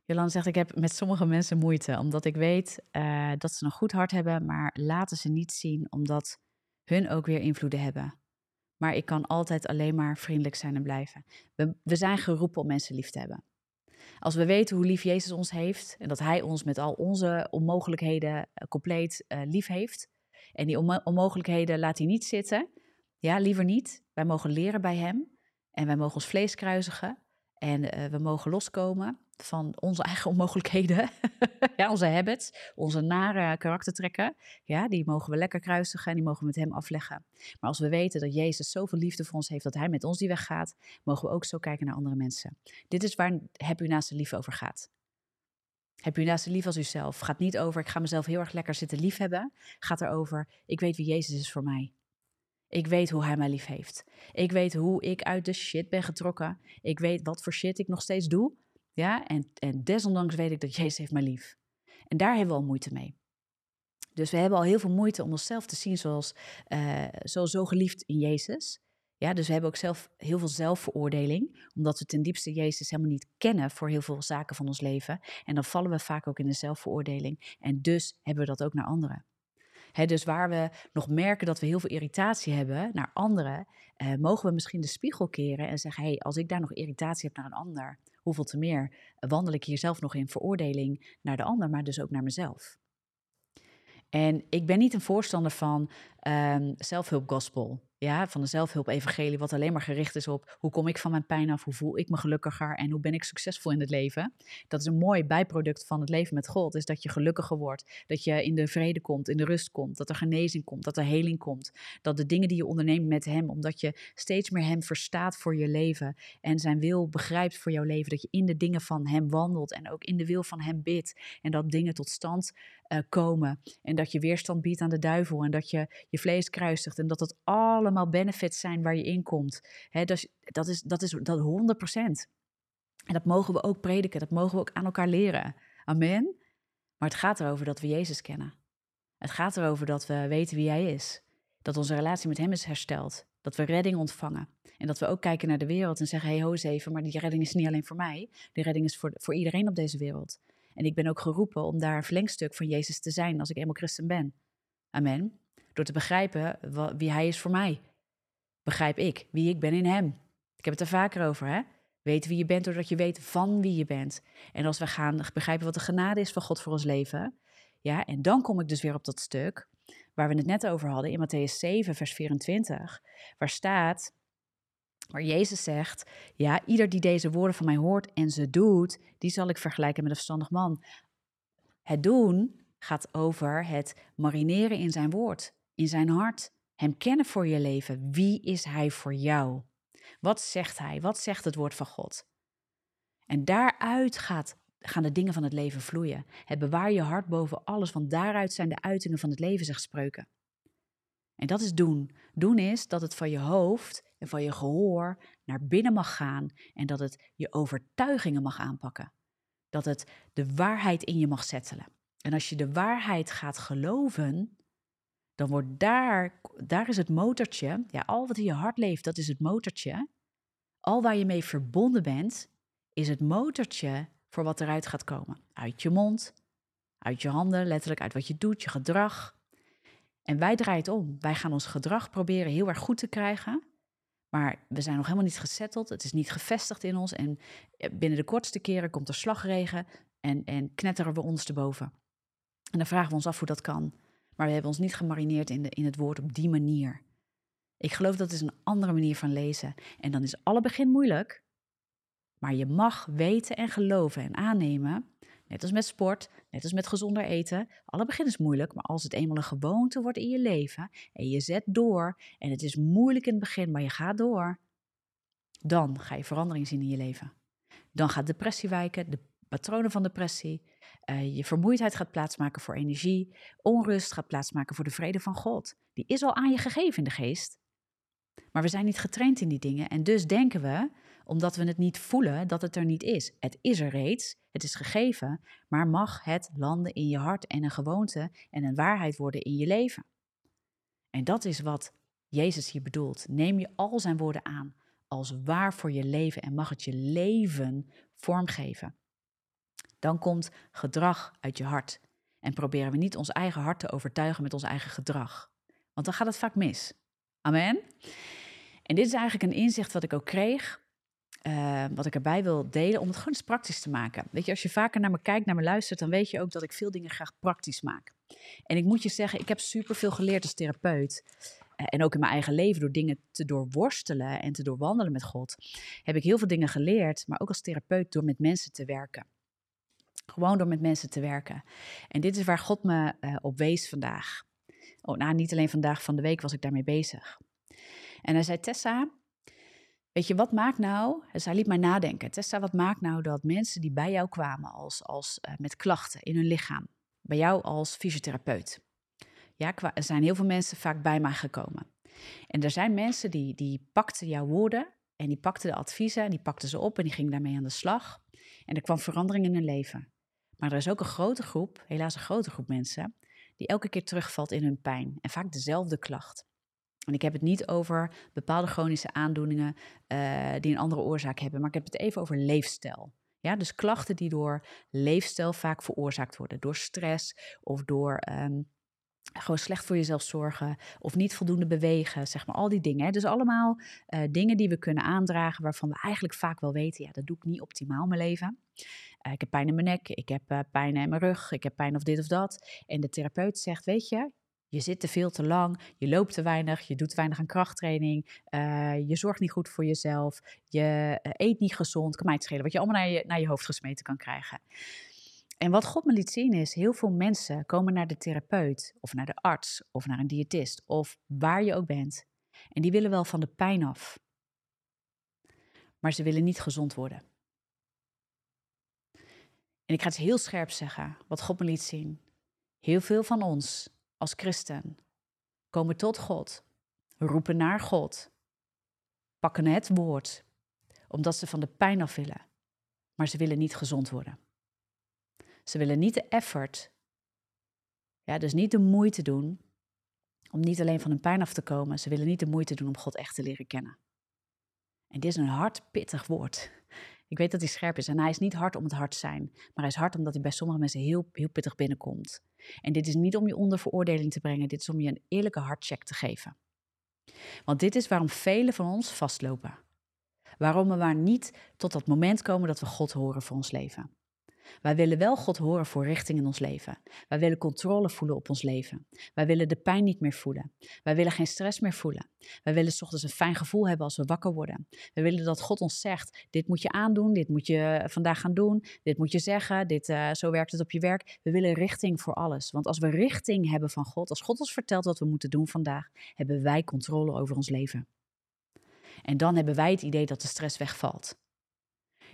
Jolanda zegt, ik heb met sommige mensen moeite, omdat ik weet uh, dat ze een goed hart hebben, maar laten ze niet zien, omdat hun ook weer invloeden hebben. Maar ik kan altijd alleen maar vriendelijk zijn en blijven. We, we zijn geroepen om mensen lief te hebben. Als we weten hoe lief Jezus ons heeft en dat Hij ons met al onze onmogelijkheden uh, compleet lief heeft, en die onmogelijkheden laat hij niet zitten. Ja, liever niet. Wij mogen leren bij hem. En wij mogen ons vlees kruisigen. En uh, we mogen loskomen van onze eigen <laughs> onmogelijkheden. <laughs> ja, onze habits, onze nare karaktertrekken. Ja, die mogen we lekker kruisigen en die mogen we met hem afleggen. Maar als we weten dat Jezus zoveel liefde voor ons heeft dat hij met ons die weg gaat, mogen we ook zo kijken naar andere mensen. Dit is waar Heb u naast de liefde over gaat. Heb je naast lief als uzelf? Gaat niet over, ik ga mezelf heel erg lekker zitten liefhebben. Gaat erover, ik weet wie Jezus is voor mij. Ik weet hoe hij mij lief heeft. Ik weet hoe ik uit de shit ben getrokken. Ik weet wat voor shit ik nog steeds doe. Ja, en, en desondanks weet ik dat Jezus heeft mij lief. En daar hebben we al moeite mee. Dus we hebben al heel veel moeite om onszelf te zien zoals, uh, zoals zo geliefd in Jezus. Ja, dus we hebben ook zelf heel veel zelfveroordeling, omdat we ten diepste Jezus helemaal niet kennen voor heel veel zaken van ons leven. En dan vallen we vaak ook in de zelfveroordeling. En dus hebben we dat ook naar anderen. dus waar we nog merken dat we heel veel irritatie hebben naar anderen, eh, mogen we misschien de spiegel keren en zeggen: hey, als ik daar nog irritatie heb naar een ander, hoeveel te meer wandel ik hier zelf nog in veroordeling naar de ander, maar dus ook naar mezelf. En ik ben niet een voorstander van um, zelfhulpgospel. Ja, van de zelfhulp-evangelie, wat alleen maar gericht is op hoe kom ik van mijn pijn af, hoe voel ik me gelukkiger en hoe ben ik succesvol in het leven. Dat is een mooi bijproduct van het leven met God, is dat je gelukkiger wordt, dat je in de vrede komt, in de rust komt, dat er genezing komt, dat er heling komt, dat de dingen die je onderneemt met Hem, omdat je steeds meer Hem verstaat voor je leven en Zijn wil begrijpt voor jouw leven, dat je in de dingen van Hem wandelt en ook in de wil van Hem bidt en dat dingen tot stand uh, komen en dat je weerstand biedt aan de duivel en dat je je vlees kruisigt en dat het allemaal allemaal benefits zijn waar je in komt. dat, is, dat is dat is dat 100%. En dat mogen we ook prediken, dat mogen we ook aan elkaar leren. Amen. Maar het gaat erover dat we Jezus kennen. Het gaat erover dat we weten wie Hij is. Dat onze relatie met Hem is hersteld. Dat we redding ontvangen. En dat we ook kijken naar de wereld en zeggen: hey, ho eens maar die redding is niet alleen voor mij. Die redding is voor, voor iedereen op deze wereld. En ik ben ook geroepen om daar een verlengstuk van Jezus te zijn als ik eenmaal christen ben. Amen. Door te begrijpen wie Hij is voor mij. Begrijp ik wie ik ben in Hem. Ik heb het er vaker over, hè? Weet wie je bent doordat je weet van wie je bent. En als we gaan begrijpen wat de genade is van God voor ons leven. Ja, en dan kom ik dus weer op dat stuk waar we het net over hadden in Matthäus 7, vers 24. Waar staat, waar Jezus zegt, ja, ieder die deze woorden van mij hoort en ze doet, die zal ik vergelijken met een verstandig man. Het doen gaat over het marineren in zijn woord in zijn hart. Hem kennen voor je leven. Wie is hij voor jou? Wat zegt hij? Wat zegt het woord van God? En daaruit gaat, gaan de dingen van het leven vloeien. Het bewaar je hart boven alles, want daaruit zijn de uitingen van het leven, zegt spreuken. En dat is doen. Doen is dat het van je hoofd en van je gehoor naar binnen mag gaan en dat het je overtuigingen mag aanpakken. Dat het de waarheid in je mag settelen. En als je de waarheid gaat geloven, dan wordt daar, daar is het motortje, ja, al wat in je hart leeft, dat is het motortje. Al waar je mee verbonden bent, is het motortje voor wat eruit gaat komen. Uit je mond, uit je handen, letterlijk uit wat je doet, je gedrag. En wij draaien het om. Wij gaan ons gedrag proberen heel erg goed te krijgen. Maar we zijn nog helemaal niet gesetteld. Het is niet gevestigd in ons. En binnen de kortste keren komt er slagregen en, en knetteren we ons erboven. En dan vragen we ons af hoe dat kan. Maar we hebben ons niet gemarineerd in, de, in het woord op die manier. Ik geloof dat is een andere manier van lezen. En dan is alle begin moeilijk. Maar je mag weten en geloven en aannemen. Net als met sport, net als met gezonder eten. Alle begin is moeilijk, maar als het eenmaal een gewoonte wordt in je leven en je zet door en het is moeilijk in het begin, maar je gaat door, dan ga je verandering zien in je leven. Dan gaat depressie wijken, de patronen van depressie, uh, je vermoeidheid gaat plaatsmaken voor energie, onrust gaat plaatsmaken voor de vrede van God. Die is al aan je gegeven in de geest. Maar we zijn niet getraind in die dingen en dus denken we, omdat we het niet voelen, dat het er niet is. Het is er reeds, het is gegeven, maar mag het landen in je hart en een gewoonte en een waarheid worden in je leven. En dat is wat Jezus hier bedoelt. Neem je al zijn woorden aan als waar voor je leven en mag het je leven vormgeven dan komt gedrag uit je hart. En proberen we niet ons eigen hart te overtuigen met ons eigen gedrag. Want dan gaat het vaak mis. Amen. En dit is eigenlijk een inzicht wat ik ook kreeg. Uh, wat ik erbij wil delen, om het gewoon eens praktisch te maken. Weet je, als je vaker naar me kijkt, naar me luistert, dan weet je ook dat ik veel dingen graag praktisch maak. En ik moet je zeggen, ik heb superveel geleerd als therapeut. Uh, en ook in mijn eigen leven, door dingen te doorworstelen en te doorwandelen met God, heb ik heel veel dingen geleerd. Maar ook als therapeut door met mensen te werken. Gewoon door met mensen te werken. En dit is waar God me uh, op wees vandaag. Oh, nou, niet alleen vandaag van de week was ik daarmee bezig. En hij zei: Tessa, Weet je, wat maakt nou, dus hij liet mij nadenken, Tessa, wat maakt nou dat mensen die bij jou kwamen als, als, uh, met klachten in hun lichaam, bij jou als fysiotherapeut, ja, er zijn heel veel mensen vaak bij mij gekomen. En er zijn mensen die, die pakten jouw woorden en die pakten de adviezen en die pakten ze op en die gingen daarmee aan de slag. En er kwam verandering in hun leven. Maar er is ook een grote groep, helaas een grote groep mensen, die elke keer terugvalt in hun pijn en vaak dezelfde klacht. En ik heb het niet over bepaalde chronische aandoeningen uh, die een andere oorzaak hebben, maar ik heb het even over leefstijl. Ja, dus klachten die door leefstijl vaak veroorzaakt worden, door stress of door um, gewoon slecht voor jezelf zorgen of niet voldoende bewegen, zeg maar al die dingen. Dus allemaal uh, dingen die we kunnen aandragen waarvan we eigenlijk vaak wel weten, ja, dat doe ik niet optimaal mijn leven. Uh, ik heb pijn in mijn nek, ik heb uh, pijn in mijn rug, ik heb pijn of dit of dat. En de therapeut zegt, weet je, je zit te veel te lang, je loopt te weinig, je doet weinig aan krachttraining, je zorgt niet goed voor jezelf, je eet niet gezond, kan mij het schelen, wat je allemaal naar je, naar je hoofd gesmeten kan krijgen. En wat God me liet zien is, heel veel mensen komen naar de therapeut of naar de arts of naar een diëtist of waar je ook bent. En die willen wel van de pijn af. Maar ze willen niet gezond worden. En ik ga het heel scherp zeggen, wat God me liet zien. Heel veel van ons als christen komen tot God, roepen naar God, pakken het woord, omdat ze van de pijn af willen, maar ze willen niet gezond worden. Ze willen niet de effort, ja, dus niet de moeite doen om niet alleen van hun pijn af te komen. Ze willen niet de moeite doen om God echt te leren kennen. En dit is een hard, pittig woord. Ik weet dat hij scherp is en hij is niet hard om het hard zijn, maar hij is hard omdat hij bij sommige mensen heel, heel pittig binnenkomt. En dit is niet om je onder veroordeling te brengen, dit is om je een eerlijke hartcheck te geven. Want dit is waarom velen van ons vastlopen. Waarom we maar niet tot dat moment komen dat we God horen voor ons leven. Wij willen wel God horen voor richting in ons leven. Wij willen controle voelen op ons leven. Wij willen de pijn niet meer voelen. Wij willen geen stress meer voelen. Wij willen s ochtends een fijn gevoel hebben als we wakker worden. We willen dat God ons zegt: dit moet je aandoen, dit moet je vandaag gaan doen, dit moet je zeggen, dit, uh, zo werkt het op je werk. We willen richting voor alles. Want als we richting hebben van God, als God ons vertelt wat we moeten doen vandaag, hebben wij controle over ons leven. En dan hebben wij het idee dat de stress wegvalt.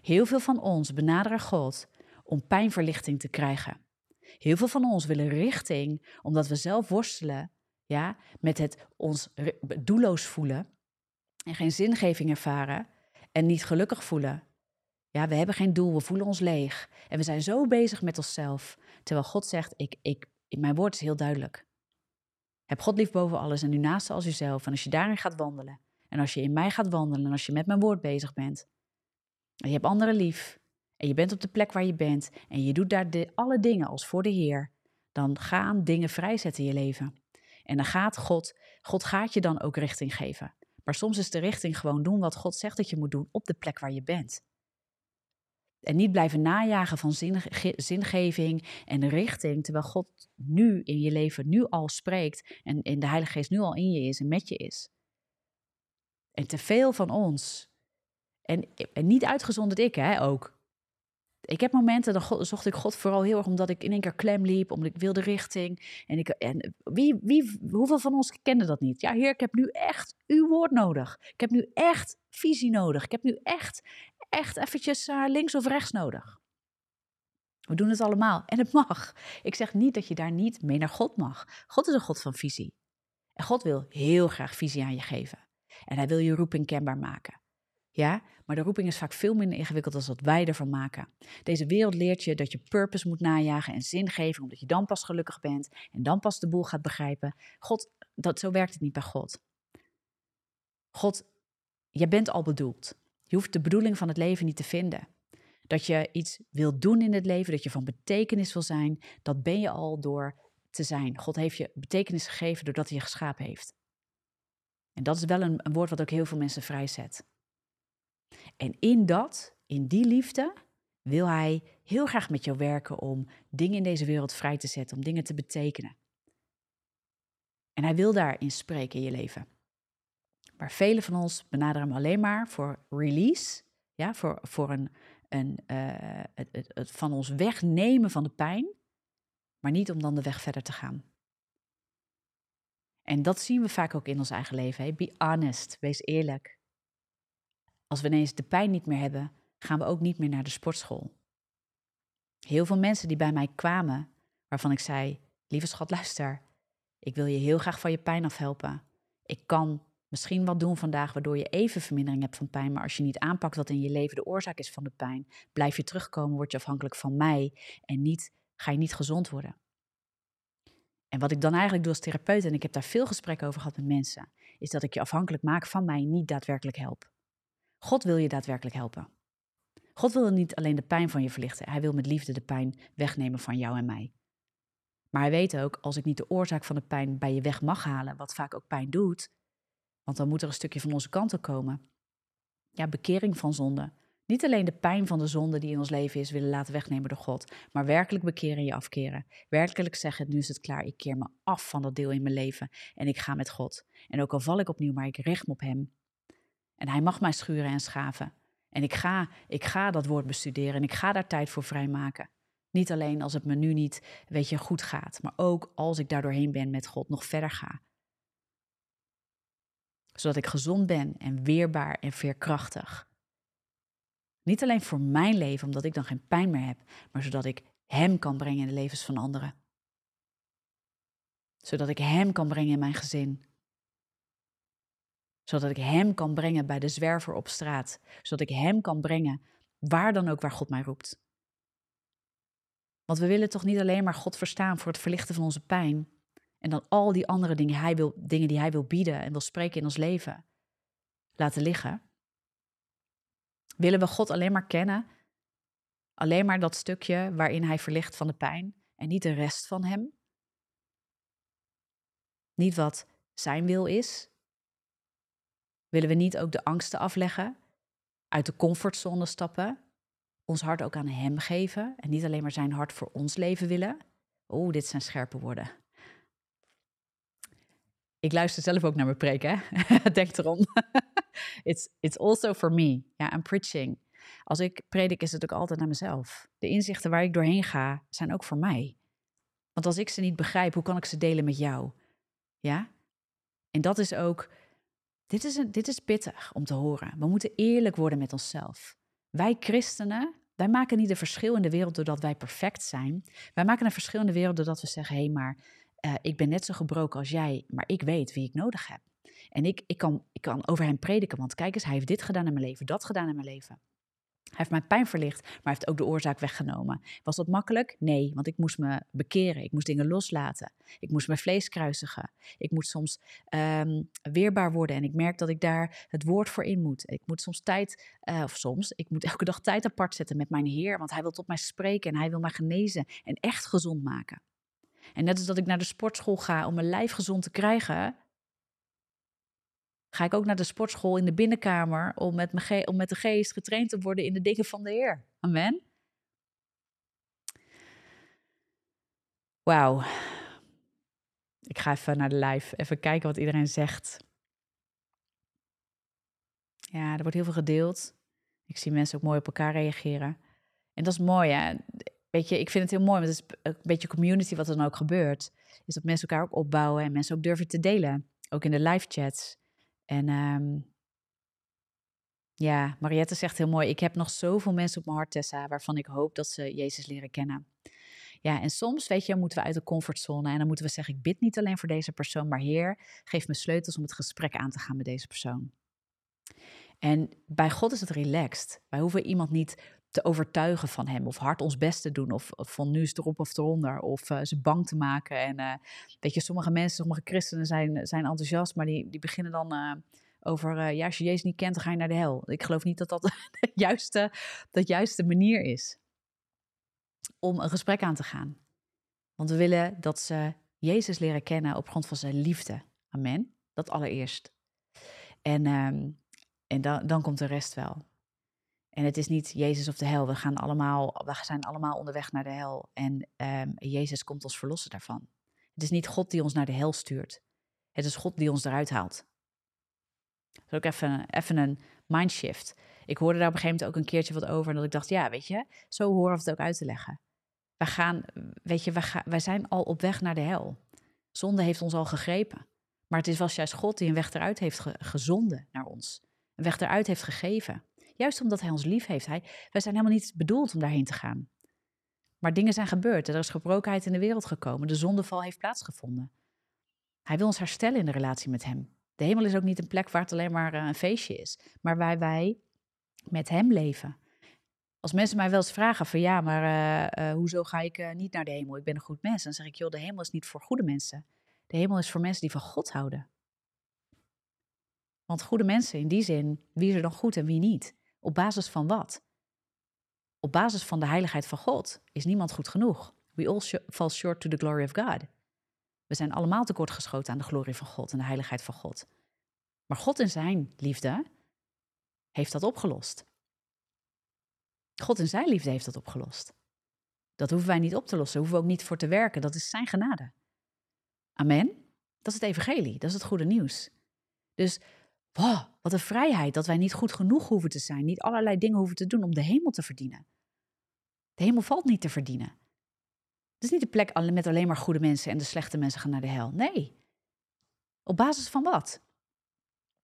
Heel veel van ons benaderen God om pijnverlichting te krijgen. Heel veel van ons willen richting omdat we zelf worstelen ja, met het ons doelloos voelen en geen zingeving ervaren en niet gelukkig voelen. Ja, we hebben geen doel, we voelen ons leeg en we zijn zo bezig met onszelf. Terwijl God zegt, ik, ik, mijn woord is heel duidelijk. Heb God lief boven alles en nu naast als jezelf. En als je daarin gaat wandelen en als je in mij gaat wandelen en als je met mijn woord bezig bent en je hebt anderen lief en je bent op de plek waar je bent en je doet daar de, alle dingen als voor de Heer, dan gaan dingen vrijzetten in je leven. En dan gaat God, God gaat je dan ook richting geven. Maar soms is de richting gewoon doen wat God zegt dat je moet doen op de plek waar je bent. En niet blijven najagen van zingeving en richting, terwijl God nu in je leven nu al spreekt en, en de Heilige Geest nu al in je is en met je is. En te veel van ons, en, en niet uitgezonderd ik hè, ook, ik heb momenten, dan zocht ik God vooral heel erg omdat ik in één keer klem liep, omdat ik wilde richting. En, ik, en wie, wie, hoeveel van ons kenden dat niet? Ja, Heer, ik heb nu echt uw woord nodig. Ik heb nu echt visie nodig. Ik heb nu echt, echt eventjes uh, links of rechts nodig. We doen het allemaal en het mag. Ik zeg niet dat je daar niet mee naar God mag. God is een God van visie. En God wil heel graag visie aan je geven. En hij wil je roeping kenbaar maken. Ja, maar de roeping is vaak veel minder ingewikkeld dan wat wij ervan maken. Deze wereld leert je dat je purpose moet najagen en zingeving, omdat je dan pas gelukkig bent en dan pas de boel gaat begrijpen. God, dat, zo werkt het niet bij God. God, je bent al bedoeld. Je hoeft de bedoeling van het leven niet te vinden. Dat je iets wilt doen in het leven, dat je van betekenis wil zijn, dat ben je al door te zijn. God heeft je betekenis gegeven doordat hij je geschapen heeft. En dat is wel een woord wat ook heel veel mensen vrijzet. En in dat, in die liefde, wil hij heel graag met jou werken om dingen in deze wereld vrij te zetten, om dingen te betekenen. En hij wil daarin spreken in je leven. Maar velen van ons benaderen hem alleen maar voor release, ja, voor, voor een, een, uh, het, het, het van ons wegnemen van de pijn, maar niet om dan de weg verder te gaan. En dat zien we vaak ook in ons eigen leven. Be honest, wees eerlijk. Als we ineens de pijn niet meer hebben, gaan we ook niet meer naar de sportschool. Heel veel mensen die bij mij kwamen, waarvan ik zei: Lieve schat, luister. Ik wil je heel graag van je pijn afhelpen. Ik kan misschien wat doen vandaag waardoor je even vermindering hebt van pijn, maar als je niet aanpakt wat in je leven de oorzaak is van de pijn, blijf je terugkomen, word je afhankelijk van mij en niet, ga je niet gezond worden. En wat ik dan eigenlijk doe als therapeut, en ik heb daar veel gesprekken over gehad met mensen, is dat ik je afhankelijk maak van mij niet daadwerkelijk help. God wil je daadwerkelijk helpen. God wil niet alleen de pijn van je verlichten, hij wil met liefde de pijn wegnemen van jou en mij. Maar hij weet ook, als ik niet de oorzaak van de pijn bij je weg mag halen, wat vaak ook pijn doet, want dan moet er een stukje van onze kant komen. Ja, bekering van zonde. Niet alleen de pijn van de zonde die in ons leven is willen laten wegnemen door God, maar werkelijk bekeren en je afkeren. Werkelijk zeggen, nu is het klaar, ik keer me af van dat deel in mijn leven en ik ga met God. En ook al val ik opnieuw, maar ik richt me op Hem. En Hij mag mij schuren en schaven. En ik ga, ik ga dat woord bestuderen en ik ga daar tijd voor vrijmaken. Niet alleen als het me nu niet, weet je, goed gaat, maar ook als ik daar doorheen ben met God, nog verder ga. Zodat ik gezond ben en weerbaar en veerkrachtig. Niet alleen voor mijn leven, omdat ik dan geen pijn meer heb, maar zodat ik Hem kan brengen in de levens van anderen. Zodat ik Hem kan brengen in mijn gezin. Zodat ik Hem kan brengen bij de zwerver op straat. Zodat ik Hem kan brengen waar dan ook waar God mij roept. Want we willen toch niet alleen maar God verstaan voor het verlichten van onze pijn. En dan al die andere dingen, hij wil, dingen die Hij wil bieden en wil spreken in ons leven laten liggen. Willen we God alleen maar kennen? Alleen maar dat stukje waarin Hij verlicht van de pijn en niet de rest van Hem? Niet wat Zijn wil is? Willen we niet ook de angsten afleggen? Uit de comfortzone stappen? Ons hart ook aan Hem geven en niet alleen maar Zijn hart voor ons leven willen? Oeh, dit zijn scherpe woorden. Ik luister zelf ook naar mijn preek, hè? <laughs> Denk erom. <laughs> it's, it's also for me. Ja, I'm preaching. Als ik predik, is het ook altijd naar mezelf. De inzichten waar ik doorheen ga, zijn ook voor mij. Want als ik ze niet begrijp, hoe kan ik ze delen met jou? Ja? En dat is ook, dit is, dit is pittig om te horen. We moeten eerlijk worden met onszelf. Wij christenen, wij maken niet een verschil in de wereld doordat wij perfect zijn. Wij maken een verschil in de wereld doordat we zeggen: hé, hey, maar uh, ik ben net zo gebroken als jij, maar ik weet wie ik nodig heb. En ik, ik, kan, ik kan over hem prediken, want kijk eens, hij heeft dit gedaan in mijn leven, dat gedaan in mijn leven. Hij heeft mijn pijn verlicht, maar hij heeft ook de oorzaak weggenomen. Was dat makkelijk? Nee, want ik moest me bekeren. Ik moest dingen loslaten. Ik moest mijn vlees kruisigen. Ik moet soms um, weerbaar worden en ik merk dat ik daar het woord voor in moet. Ik moet soms tijd, uh, of soms, ik moet <laughs> elke dag tijd apart zetten met mijn Heer, want hij wil tot mij spreken en hij wil mij genezen en echt gezond maken. En net als dat ik naar de sportschool ga om mijn lijf gezond te krijgen, ga ik ook naar de sportschool in de binnenkamer om met, me om met de geest getraind te worden in de dingen van de Heer. Amen. Wauw. Ik ga even naar de live, even kijken wat iedereen zegt. Ja, er wordt heel veel gedeeld. Ik zie mensen ook mooi op elkaar reageren. En dat is mooi, hè? Weet je, ik vind het heel mooi, want het is een beetje community wat er dan ook gebeurt. Is dat mensen elkaar ook opbouwen en mensen ook durven te delen. Ook in de live chats. En um, ja, Mariette zegt heel mooi: Ik heb nog zoveel mensen op mijn hart, Tessa, waarvan ik hoop dat ze Jezus leren kennen. Ja, en soms, weet je, moeten we uit de comfortzone en dan moeten we zeggen: Ik bid niet alleen voor deze persoon, maar Heer, geef me sleutels om het gesprek aan te gaan met deze persoon. En bij God is het relaxed. Wij hoeven iemand niet te overtuigen van hem. Of hard ons best te doen. Of, van nu is het erop of eronder. Of uh, ze bang te maken. En uh, weet je, sommige mensen, sommige christenen zijn, zijn enthousiast. Maar die, die beginnen dan uh, over, ja, als je Jezus niet kent, dan ga je naar de hel. Ik geloof niet dat dat <laughs> de juiste, dat juiste manier is. Om een gesprek aan te gaan. Want we willen dat ze Jezus leren kennen op grond van zijn liefde. Amen. Dat allereerst. En, um, en dan, dan komt de rest wel. En het is niet Jezus of de hel. We, gaan allemaal, we zijn allemaal onderweg naar de hel. En um, Jezus komt ons verlossen daarvan. Het is niet God die ons naar de hel stuurt. Het is God die ons eruit haalt. Dat is ook even, even een mindshift. Ik hoorde daar op een gegeven moment ook een keertje wat over. En dat ik dacht, ja, weet je, zo horen we het ook uit te leggen. Wij, gaan, weet je, wij zijn al op weg naar de hel. Zonde heeft ons al gegrepen. Maar het was juist God die een weg eruit heeft ge, gezonden naar ons. een weg eruit heeft gegeven. Juist omdat hij ons lief heeft. Hij, wij zijn helemaal niet bedoeld om daarheen te gaan. Maar dingen zijn gebeurd. Er is gebrokenheid in de wereld gekomen. De zondeval heeft plaatsgevonden. Hij wil ons herstellen in de relatie met hem. De hemel is ook niet een plek waar het alleen maar eh, een feestje is, maar waar wij met hem leven. Als mensen mij wel eens vragen van ja, maar uh, uh, hoezo ga ik niet naar de hemel? Ik ben een goed mens. Dan zeg ik, joh, de hemel is niet voor goede mensen. De hemel is voor mensen die van God houden. Want goede mensen, in die zin, wie is er dan goed en wie niet? Op basis van wat? Op basis van de heiligheid van God is niemand goed genoeg. We all fall short to the glory of God. We zijn allemaal tekortgeschoten aan de glorie van God en de heiligheid van God. Maar God in zijn liefde heeft dat opgelost. God in zijn liefde heeft dat opgelost. Dat hoeven wij niet op te lossen, hoeven we ook niet voor te werken. Dat is zijn genade. Amen. Dat is het evangelie, dat is het goede nieuws. Dus wow, wat een vrijheid dat wij niet goed genoeg hoeven te zijn, niet allerlei dingen hoeven te doen om de hemel te verdienen. De hemel valt niet te verdienen. Het is niet de plek met alleen maar goede mensen en de slechte mensen gaan naar de hel. Nee. Op basis van wat?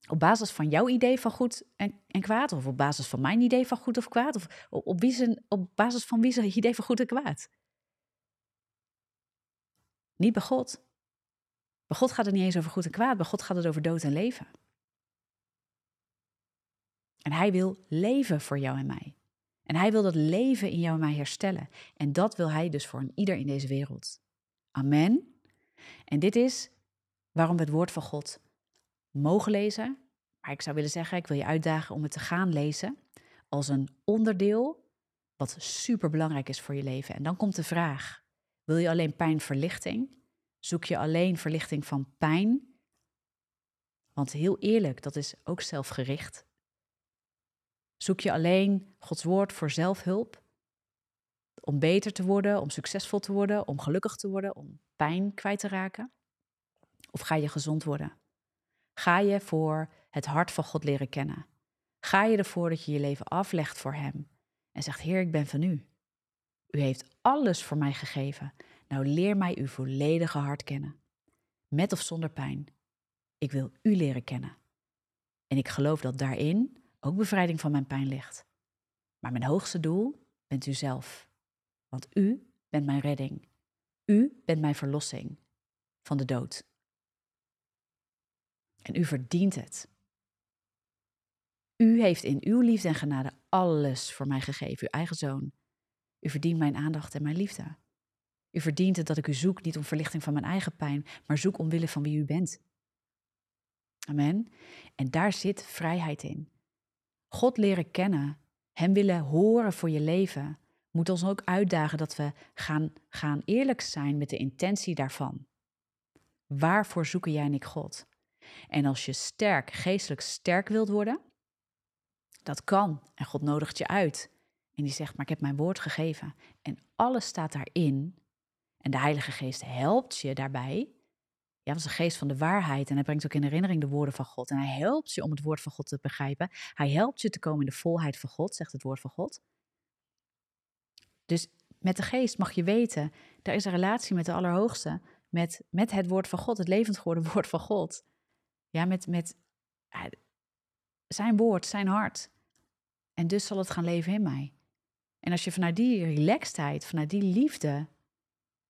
Op basis van jouw idee van goed en, en kwaad? Of op basis van mijn idee van goed of kwaad? Of op, wie zijn, op basis van wie zijn idee van goed en kwaad? Niet bij God. Bij God gaat het niet eens over goed en kwaad. Bij God gaat het over dood en leven. En hij wil leven voor jou en mij. En hij wil dat leven in jou en mij herstellen. En dat wil hij dus voor een ieder in deze wereld. Amen. En dit is waarom we het woord van God mogen lezen. Maar ik zou willen zeggen, ik wil je uitdagen om het te gaan lezen als een onderdeel wat super belangrijk is voor je leven. En dan komt de vraag: wil je alleen pijnverlichting? Zoek je alleen verlichting van pijn? Want heel eerlijk, dat is ook zelfgericht. Zoek je alleen Gods woord voor zelfhulp? Om beter te worden, om succesvol te worden, om gelukkig te worden, om pijn kwijt te raken? Of ga je gezond worden? Ga je voor het hart van God leren kennen? Ga je ervoor dat je je leven aflegt voor Hem en zegt: Heer, ik ben van U. U heeft alles voor mij gegeven. Nou, leer mij uw volledige hart kennen. Met of zonder pijn. Ik wil U leren kennen. En ik geloof dat daarin ook bevrijding van mijn pijn ligt. Maar mijn hoogste doel bent u zelf. Want u bent mijn redding. U bent mijn verlossing van de dood. En u verdient het. U heeft in uw liefde en genade alles voor mij gegeven, uw eigen zoon. U verdient mijn aandacht en mijn liefde. U verdient het dat ik u zoek, niet om verlichting van mijn eigen pijn, maar zoek omwille van wie u bent. Amen. En daar zit vrijheid in. God leren kennen, Hem willen horen voor je leven, moet ons ook uitdagen dat we gaan, gaan eerlijk zijn met de intentie daarvan. Waarvoor zoeken jij en ik God? En als je sterk, geestelijk sterk wilt worden, dat kan. En God nodigt je uit. En die zegt, maar ik heb mijn woord gegeven. En alles staat daarin. En de Heilige Geest helpt je daarbij ja, is de geest van de waarheid. En hij brengt ook in herinnering de woorden van God. En hij helpt je om het woord van God te begrijpen. Hij helpt je te komen in de volheid van God, zegt het woord van God. Dus met de geest mag je weten, er is een relatie met de Allerhoogste. Met, met het woord van God, het levend geworden <laughs> woord van God. Ja, met, met zijn woord, zijn hart. En dus zal het gaan leven in mij. En als je vanuit die relaxedheid, vanuit die liefde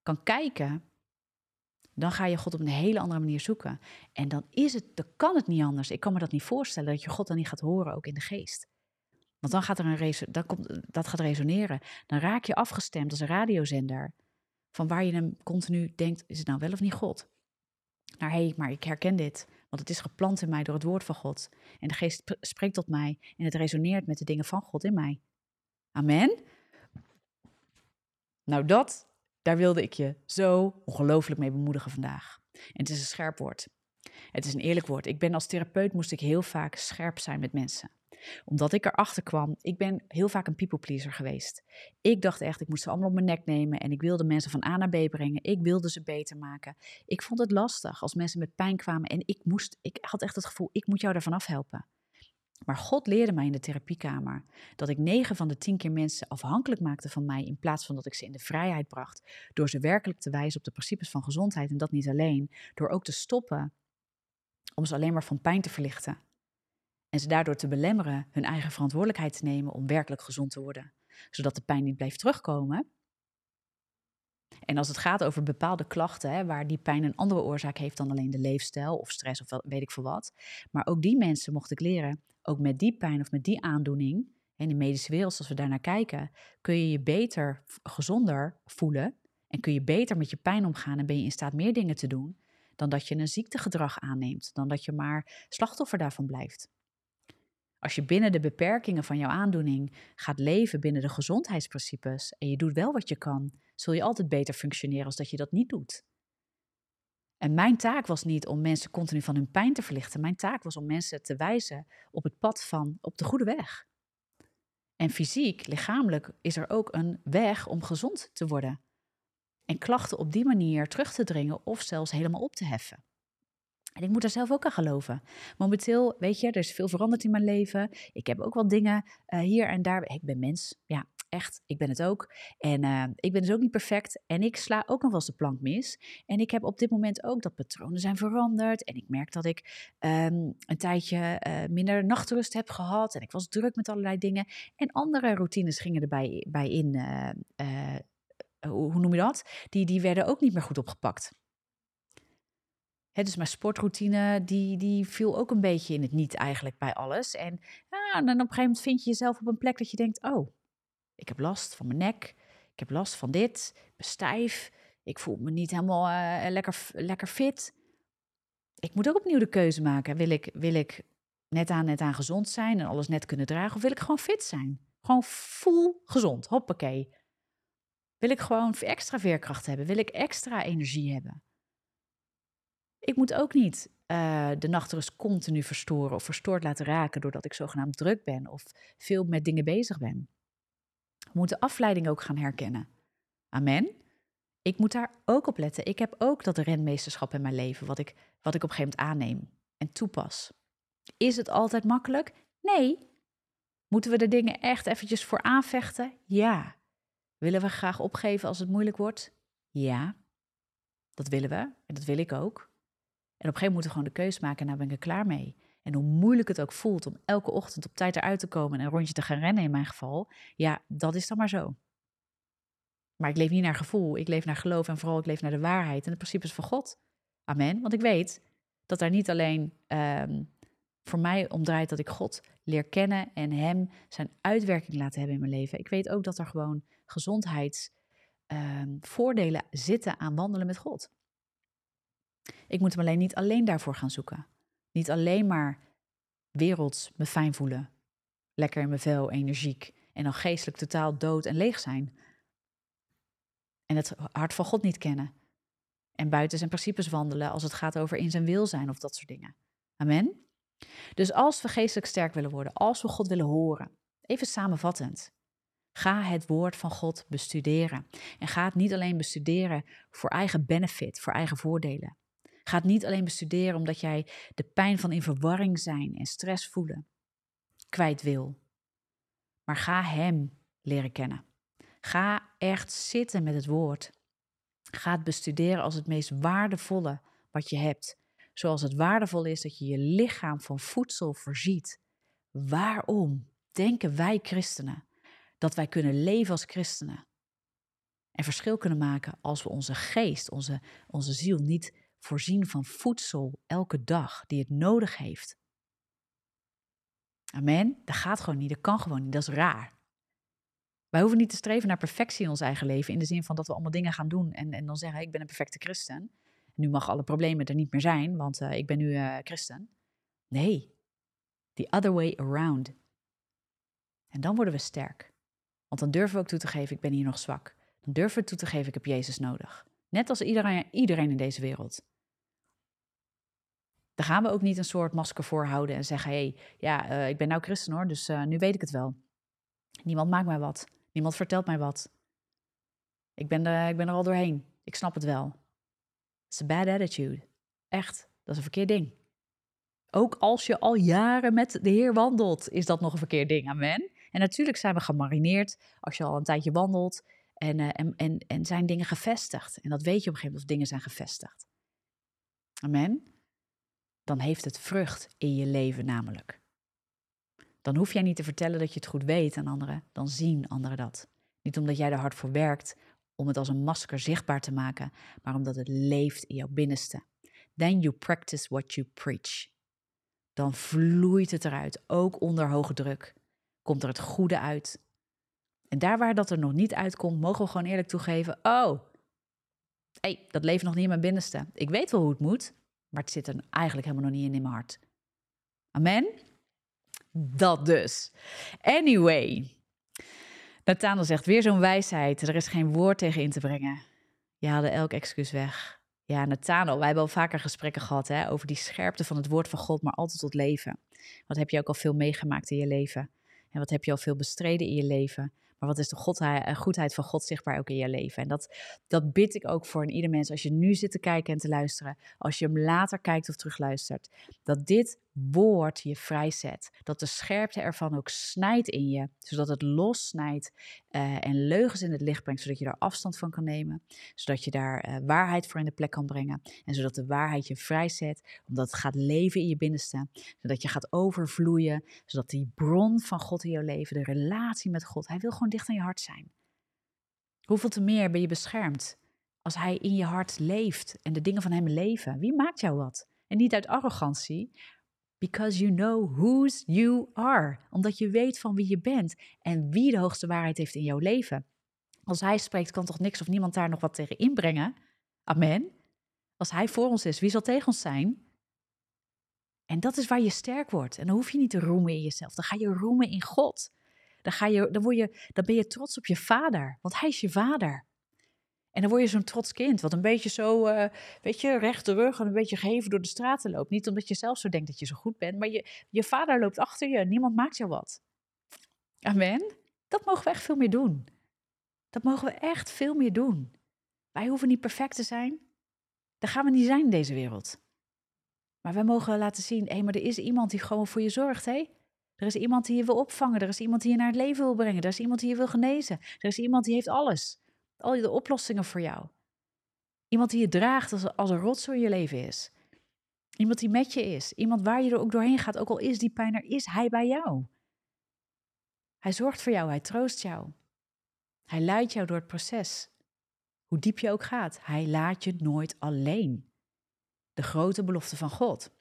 kan kijken dan ga je God op een hele andere manier zoeken. En dan is het, dan kan het niet anders. Ik kan me dat niet voorstellen dat je God dan niet gaat horen, ook in de geest. Want dan gaat er een dan komt, dat gaat resoneren. Dan raak je afgestemd als een radiozender. Van waar je hem continu denkt, is het nou wel of niet God? Naar hé, hey, maar ik herken dit, want het is geplant in mij door het woord van God. En de geest spreekt tot mij en het resoneert met de dingen van God in mij. Amen. Nou, dat daar wilde ik je zo ongelooflijk mee bemoedigen vandaag. En het is een scherp woord. Het is een eerlijk woord. Ik ben als therapeut moest ik heel vaak scherp zijn met mensen omdat ik erachter kwam, ik ben heel vaak een people pleaser geweest. Ik dacht echt, ik moest ze allemaal op mijn nek nemen en ik wilde mensen van A naar B brengen. Ik wilde ze beter maken. Ik vond het lastig als mensen met pijn kwamen en ik moest, ik had echt het gevoel, ik moet jou ervan afhelpen. Maar God leerde mij in de therapiekamer dat ik negen van de tien keer mensen afhankelijk maakte van mij in plaats van dat ik ze in de vrijheid bracht. Door ze werkelijk te wijzen op de principes van gezondheid en dat niet alleen. Door ook te stoppen om ze alleen maar van pijn te verlichten. En ze daardoor te belemmeren hun eigen verantwoordelijkheid te nemen om werkelijk gezond te worden. Zodat de pijn niet blijft terugkomen. En als het gaat over bepaalde klachten, hè, waar die pijn een andere oorzaak heeft dan alleen de leefstijl of stress of weet ik veel wat. Maar ook die mensen mocht ik leren, ook met die pijn of met die aandoening, in de medische wereld, als we daarnaar kijken, kun je je beter, gezonder voelen. En kun je beter met je pijn omgaan en ben je in staat meer dingen te doen dan dat je een ziektegedrag aanneemt, dan dat je maar slachtoffer daarvan blijft. Als je binnen de beperkingen van jouw aandoening gaat leven binnen de gezondheidsprincipes en je doet wel wat je kan, zul je altijd beter functioneren als dat je dat niet doet. En mijn taak was niet om mensen continu van hun pijn te verlichten. Mijn taak was om mensen te wijzen op het pad van op de goede weg. En fysiek, lichamelijk, is er ook een weg om gezond te worden. En klachten op die manier terug te dringen of zelfs helemaal op te heffen. En ik moet daar zelf ook aan geloven. Momenteel, weet je, er is veel veranderd in mijn leven. Ik heb ook wel dingen uh, hier en daar. Ik ben mens, ja, echt. Ik ben het ook. En uh, ik ben dus ook niet perfect. En ik sla ook nog wel eens de plank mis. En ik heb op dit moment ook dat patronen zijn veranderd. En ik merk dat ik um, een tijdje uh, minder nachtrust heb gehad. En ik was druk met allerlei dingen. En andere routines gingen erbij bij in. hoe noem je dat? Die, die werden ook niet meer goed opgepakt. He, dus mijn sportroutine, die, die viel ook een beetje in het niet eigenlijk bij alles. En, ja, dan op een gegeven moment vind je jezelf op een plek dat je denkt, oh, ik heb last van mijn nek, ik heb last van dit, ik ben stijf, ik voel me niet helemaal uh, lekker, lekker fit. Ik moet ook opnieuw de keuze maken. Wil ik, wil ik net aan net aan gezond zijn en alles net kunnen dragen? Of wil ik gewoon fit zijn? Gewoon full gezond, hoppakee. Wil ik gewoon extra veerkracht hebben? Wil ik extra energie hebben? Ik moet ook niet uh, de nachtrust continu verstoren of verstoord laten raken doordat ik zogenaamd druk ben of veel met dingen bezig ben. We moeten afleiding ook gaan herkennen. Amen. Ik moet daar ook op letten. Ik heb ook dat renmeesterschap in mijn leven, wat ik, wat ik op een gegeven moment aanneem en toepas. Is het altijd makkelijk? Nee. Moeten we de dingen echt eventjes voor aanvechten? Ja. Willen we graag opgeven als het moeilijk wordt? Ja. Dat willen we en dat wil ik ook. En op een gegeven moment moeten we gewoon de keus maken, nou ben ik er klaar mee. En hoe moeilijk het ook voelt om elke ochtend op tijd eruit te komen en een rondje te gaan rennen in mijn geval, ja, dat is dan maar zo. Maar ik leef niet naar gevoel, ik leef naar geloof en vooral ik leef naar de waarheid en de principes van God. Amen. Want ik weet dat daar niet alleen um, voor mij om draait dat ik God leer kennen en Hem zijn uitwerking laten hebben in mijn leven. Ik weet ook dat er gewoon gezondheidsvoordelen um, zitten aan wandelen met God. Ik moet hem alleen niet alleen daarvoor gaan zoeken. Niet alleen maar werelds me fijn voelen, lekker in mijn vel, energiek en dan geestelijk totaal dood en leeg zijn. En het hart van God niet kennen. En buiten zijn principes wandelen als het gaat over in zijn wil zijn of dat soort dingen. Amen. Dus als we geestelijk sterk willen worden, als we God willen horen, even samenvattend. Ga het woord van God bestuderen. En ga het niet alleen bestuderen voor eigen benefit, voor eigen voordelen. Ga niet alleen bestuderen omdat jij de pijn van in verwarring zijn en stress voelen kwijt wil. Maar ga Hem leren kennen. Ga echt zitten met het woord. Ga het bestuderen als het meest waardevolle wat je hebt. Zoals het waardevol is dat je je lichaam van voedsel voorziet. Waarom denken wij christenen dat wij kunnen leven als christenen? En verschil kunnen maken als we onze geest, onze, onze ziel niet voorzien van voedsel elke dag die het nodig heeft. Amen. Dat gaat gewoon niet, dat kan gewoon niet, dat is raar. Wij hoeven niet te streven naar perfectie in ons eigen leven, in de zin van dat we allemaal dingen gaan doen en, en dan zeggen: Ik ben een perfecte christen. Nu mag alle problemen er niet meer zijn, want uh, ik ben nu uh, christen. Nee, the other way around. En dan worden we sterk. Want dan durven we ook toe te geven: Ik ben hier nog zwak. Dan durven we toe te geven: Ik heb Jezus nodig. Net als iedereen, iedereen in deze wereld. Dan gaan we ook niet een soort masker voorhouden en zeggen: hé, hey, ja, uh, ik ben nou christen hoor, dus uh, nu weet ik het wel. Niemand maakt mij wat. Niemand vertelt mij wat. Ik ben, er, ik ben er al doorheen. Ik snap het wel. It's a bad attitude. Echt, dat is een verkeerd ding. Ook als je al jaren met de Heer wandelt, is dat nog een verkeerd ding. Amen. En natuurlijk zijn we gemarineerd als je al een tijdje wandelt en, en, en, en zijn dingen gevestigd. En dat weet je op een gegeven moment of dingen zijn gevestigd. Amen dan heeft het vrucht in je leven namelijk. Dan hoef jij niet te vertellen dat je het goed weet aan anderen, dan zien anderen dat. Niet omdat jij er hard voor werkt om het als een masker zichtbaar te maken, maar omdat het leeft in jouw binnenste. Then you practice what you preach. Dan vloeit het eruit, ook onder hoge druk. Komt er het goede uit. En daar waar dat er nog niet uitkomt, mogen we gewoon eerlijk toegeven: oh, hey, dat leeft nog niet in mijn binnenste. Ik weet wel hoe het moet, maar het zit er eigenlijk helemaal nog niet in in mijn hart. Amen? Dat dus. Anyway. Nathanael zegt weer zo'n wijsheid. Er is geen woord tegen in te brengen. Je haalde elk excuus weg. Ja, Nathanael, wij hebben al vaker gesprekken gehad hè, over die scherpte van het woord van God, maar altijd tot leven. Wat heb je ook al veel meegemaakt in je leven? En wat heb je al veel bestreden in je leven? Maar wat is de godheid, eh, goedheid van God zichtbaar ook in je leven? En dat, dat bid ik ook voor in ieder mens. Als je nu zit te kijken en te luisteren, als je hem later kijkt of terugluistert, dat dit woord je vrijzet. Dat de scherpte ervan ook snijdt in je, zodat het lossnijdt uh, en leugens in het licht brengt, zodat je daar afstand van kan nemen, zodat je daar uh, waarheid voor in de plek kan brengen en zodat de waarheid je vrijzet, omdat het gaat leven in je binnenste, zodat je gaat overvloeien, zodat die bron van God in jouw leven, de relatie met God, hij wil gewoon dicht aan je hart zijn. Hoeveel te meer ben je beschermd als hij in je hart leeft en de dingen van hem leven? Wie maakt jou wat? En niet uit arrogantie, Because you know whose you are. Omdat je weet van wie je bent en wie de hoogste waarheid heeft in jouw leven. Als hij spreekt, kan toch niks of niemand daar nog wat tegen inbrengen? Amen. Als hij voor ons is, wie zal tegen ons zijn? En dat is waar je sterk wordt. En dan hoef je niet te roemen in jezelf. Dan ga je roemen in God. Dan, ga je, dan, word je, dan ben je trots op je vader, want hij is je vader. En dan word je zo'n trots kind, wat een beetje zo, uh, weet je, rechte rug en een beetje geheven door de straten loopt. Niet omdat je zelf zo denkt dat je zo goed bent, maar je, je vader loopt achter je, niemand maakt jou wat. Amen. Dat mogen we echt veel meer doen. Dat mogen we echt veel meer doen. Wij hoeven niet perfect te zijn. Dat gaan we niet zijn in deze wereld. Maar wij mogen laten zien, hé, maar er is iemand die gewoon voor je zorgt, hé. Er is iemand die je wil opvangen, er is iemand die je naar het leven wil brengen, er is iemand die je wil genezen, er is iemand die heeft alles al de oplossingen voor jou. Iemand die je draagt als, als een rots in je leven is. Iemand die met je is. Iemand waar je er ook doorheen gaat, ook al is die pijn er, is hij bij jou. Hij zorgt voor jou, hij troost jou. Hij leidt jou door het proces. Hoe diep je ook gaat, hij laat je nooit alleen. De grote belofte van God.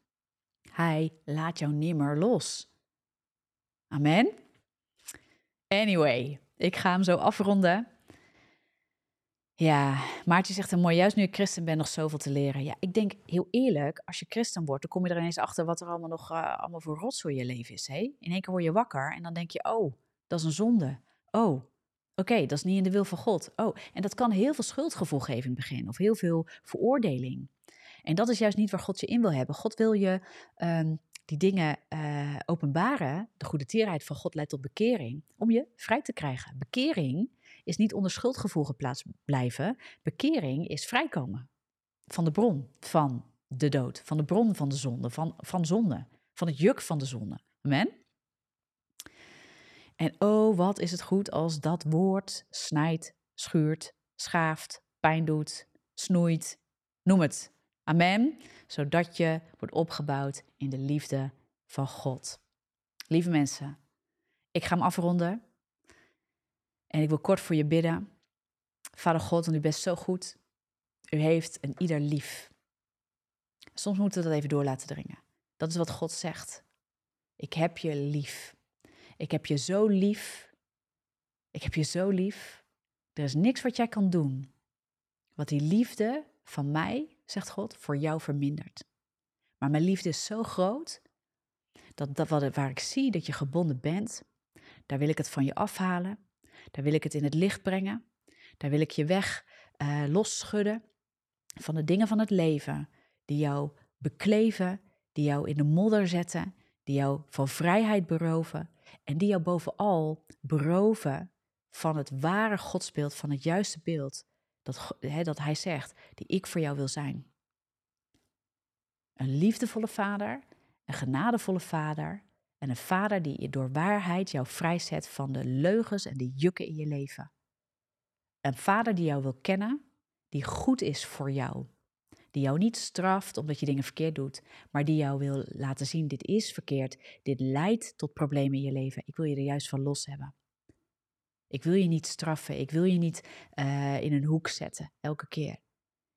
Hij laat jou nimmer los. Amen. Anyway, ik ga hem zo afronden. Ja, Maartje zegt een mooi, juist nu ik christen ben, nog zoveel te leren. Ja, ik denk heel eerlijk, als je christen wordt, dan kom je er ineens achter wat er allemaal nog uh, allemaal voor rotzooi je leven is. Hè? In één keer word je wakker en dan denk je, oh, dat is een zonde. Oh, oké, dat is niet in de wil van God. Oh, en dat kan heel veel schuldgevoel geven in het begin, of heel veel veroordeling. En dat is juist niet waar God je in wil hebben. God wil je um, die dingen uh, openbaren. De goede tierheid van God leidt tot bekering, om je vrij te krijgen. Bekering is niet onder schuldgevoel geplaatst blijven. Bekering is vrijkomen van de bron van de dood, van de bron van de zonde, van, van zonde, van het juk van de zonde. Amen. En oh, wat is het goed als dat woord snijdt, schuurt, schaaft, pijn doet, snoeit, noem het. Amen. Zodat je wordt opgebouwd in de liefde van God. Lieve mensen, ik ga hem afronden. En ik wil kort voor je bidden. Vader God, want u bent zo goed. U heeft een ieder lief. Soms moeten we dat even door laten dringen. Dat is wat God zegt. Ik heb je lief. Ik heb je zo lief. Ik heb je zo lief. Er is niks wat jij kan doen. Wat die liefde van mij, zegt God, voor jou vermindert. Maar mijn liefde is zo groot dat, dat waar ik zie dat je gebonden bent, daar wil ik het van je afhalen. Daar wil ik het in het licht brengen. Daar wil ik je weg uh, losschudden van de dingen van het leven die jou bekleven, die jou in de modder zetten, die jou van vrijheid beroven en die jou bovenal beroven van het ware godsbeeld, van het juiste beeld dat, dat hij zegt, die ik voor jou wil zijn. Een liefdevolle vader, een genadevolle vader, en een vader die door waarheid jou vrijzet van de leugens en de jukken in je leven. Een vader die jou wil kennen, die goed is voor jou. Die jou niet straft omdat je dingen verkeerd doet, maar die jou wil laten zien: dit is verkeerd, dit leidt tot problemen in je leven. Ik wil je er juist van los hebben. Ik wil je niet straffen, ik wil je niet uh, in een hoek zetten, elke keer.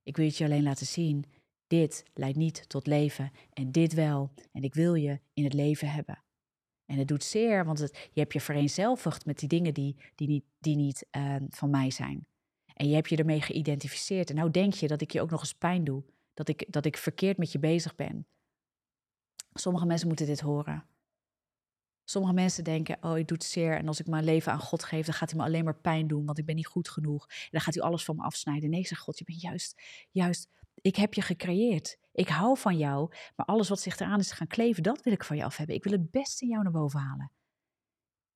Ik wil je alleen laten zien: dit leidt niet tot leven en dit wel. En ik wil je in het leven hebben. En het doet zeer, want je hebt je vereenzelvigd met die dingen die, die niet, die niet uh, van mij zijn. En je hebt je ermee geïdentificeerd. En nou denk je dat ik je ook nog eens pijn doe. Dat ik, dat ik verkeerd met je bezig ben. Sommige mensen moeten dit horen. Sommige mensen denken, oh, ik doe het zeer. En als ik mijn leven aan God geef, dan gaat hij me alleen maar pijn doen. Want ik ben niet goed genoeg. En dan gaat hij alles van me afsnijden. Nee, zeg God, je bent juist, juist, ik heb je gecreëerd. Ik hou van jou. Maar alles wat zich eraan is gaan kleven, dat wil ik van je af hebben. Ik wil het beste in jou naar boven halen.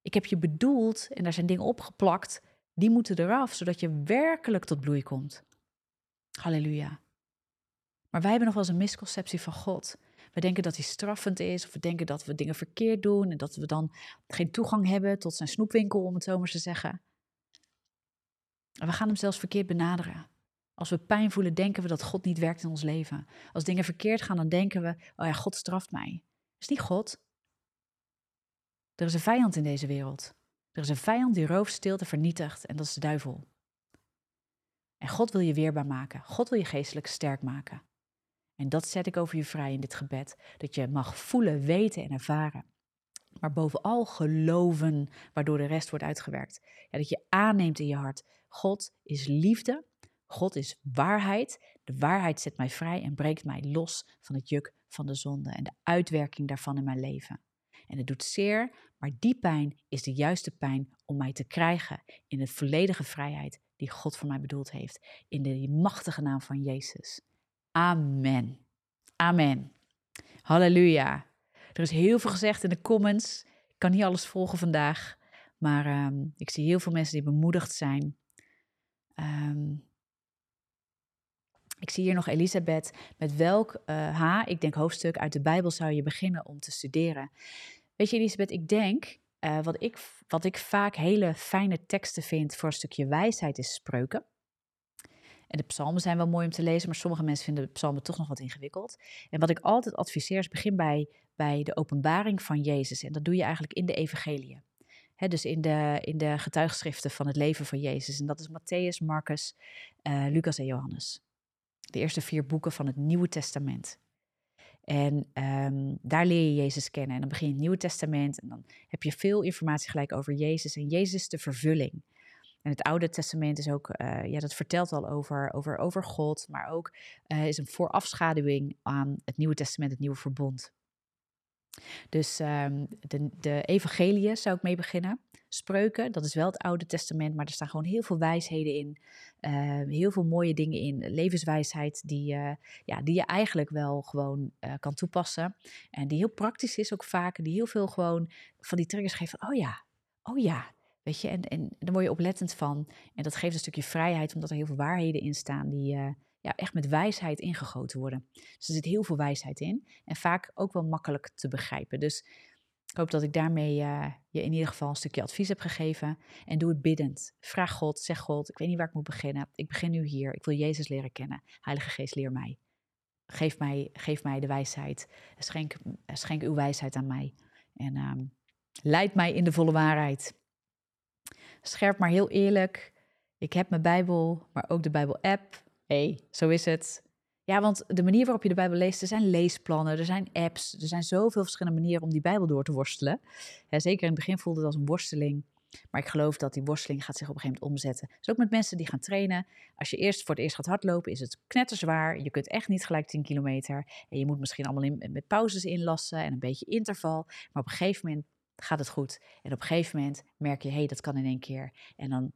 Ik heb je bedoeld en daar zijn dingen opgeplakt die moeten eraf, zodat je werkelijk tot bloei komt. Halleluja. Maar wij hebben nog wel eens een misconceptie van God. We denken dat hij straffend is, of we denken dat we dingen verkeerd doen en dat we dan geen toegang hebben tot zijn snoepwinkel, om het zo maar te zeggen. En we gaan hem zelfs verkeerd benaderen. Als we pijn voelen, denken we dat God niet werkt in ons leven. Als dingen verkeerd gaan, dan denken we: oh ja, God straft mij. Dat is niet God. Er is een vijand in deze wereld. Er is een vijand die rooft, stilte, vernietigt en dat is de duivel. En God wil je weerbaar maken. God wil je geestelijk sterk maken. En dat zet ik over je vrij in dit gebed. Dat je mag voelen, weten en ervaren. Maar bovenal geloven, waardoor de rest wordt uitgewerkt. Ja, dat je aanneemt in je hart. God is liefde. God is waarheid. De waarheid zet mij vrij en breekt mij los van het juk van de zonde en de uitwerking daarvan in mijn leven. En het doet zeer, maar die pijn is de juiste pijn om mij te krijgen in de volledige vrijheid die God voor mij bedoeld heeft. In de machtige naam van Jezus. Amen. Amen. Halleluja. Er is heel veel gezegd in de comments. Ik kan niet alles volgen vandaag. Maar ehm, ik zie heel veel mensen die bemoedigd zijn. Ehm, ik zie hier nog Elisabeth. Met welk uh, H, ik denk hoofdstuk uit de Bijbel, zou je beginnen om te studeren? Weet je, Elisabeth, ik denk, uh, wat, ik, wat ik vaak hele fijne teksten vind voor een stukje wijsheid is spreuken. En de psalmen zijn wel mooi om te lezen, maar sommige mensen vinden de psalmen toch nog wat ingewikkeld. En wat ik altijd adviseer is begin bij, bij de openbaring van Jezus. En dat doe je eigenlijk in de evangelie. dus in de, in de getuigschriften van het leven van Jezus. En dat is Matthäus, Marcus, uh, Lucas en Johannes. De eerste vier boeken van het Nieuwe Testament. En ehm, daar leer je Jezus kennen. En dan begin je het Nieuwe Testament. En dan heb je veel informatie gelijk over Jezus. En Jezus is de vervulling. En het Oude Testament is ook, uh, ja, dat vertelt al over, over, over God. Maar ook uh, is een voorafschaduwing aan het Nieuwe Testament, het Nieuwe Verbond. Dus um, de, de evangelieën zou ik mee beginnen. Spreuken, dat is wel het Oude Testament, maar er staan gewoon heel veel wijsheden in. Uh, heel veel mooie dingen in. Levenswijsheid die, uh, ja, die je eigenlijk wel gewoon uh, kan toepassen. En die heel praktisch is ook vaak. Die heel veel gewoon van die triggers geeft oh ja, oh ja. Weet je, en, en daar word je oplettend van. En dat geeft een stukje vrijheid, omdat er heel veel waarheden in staan die ja, echt met wijsheid ingegoten worden. Dus er zit heel veel wijsheid in. En vaak ook wel makkelijk te begrijpen. Dus ik hoop dat ik daarmee uh, je in ieder geval een stukje advies heb gegeven. En doe het biddend. Vraag God, zeg God, ik weet niet waar ik moet beginnen. Ik begin nu hier. Ik wil Jezus leren kennen. Heilige Geest, leer mij. Geef mij, geef mij de wijsheid. Schenk, schenk uw wijsheid aan mij. En um, leid mij in de volle waarheid. Scherp maar heel eerlijk. Ik heb mijn Bijbel, maar ook de Bijbel-app. Hey, zo is het. Ja, want de manier waarop je de Bijbel leest, er zijn leesplannen, er zijn apps, er zijn zoveel verschillende manieren om die Bijbel door te worstelen. zeker in het begin voelde het als een worsteling. Maar ik geloof dat die worsteling gaat zich op een gegeven moment omzetten. Dus ook met mensen die gaan trainen. Als je eerst voor het eerst gaat hardlopen, is het knetterzwaar. Je kunt echt niet gelijk 10 kilometer. En je moet misschien allemaal in, met pauzes inlassen en een beetje interval. Maar op een gegeven moment gaat het goed. En op een gegeven moment merk je, hé, hey, dat kan in één keer. En dan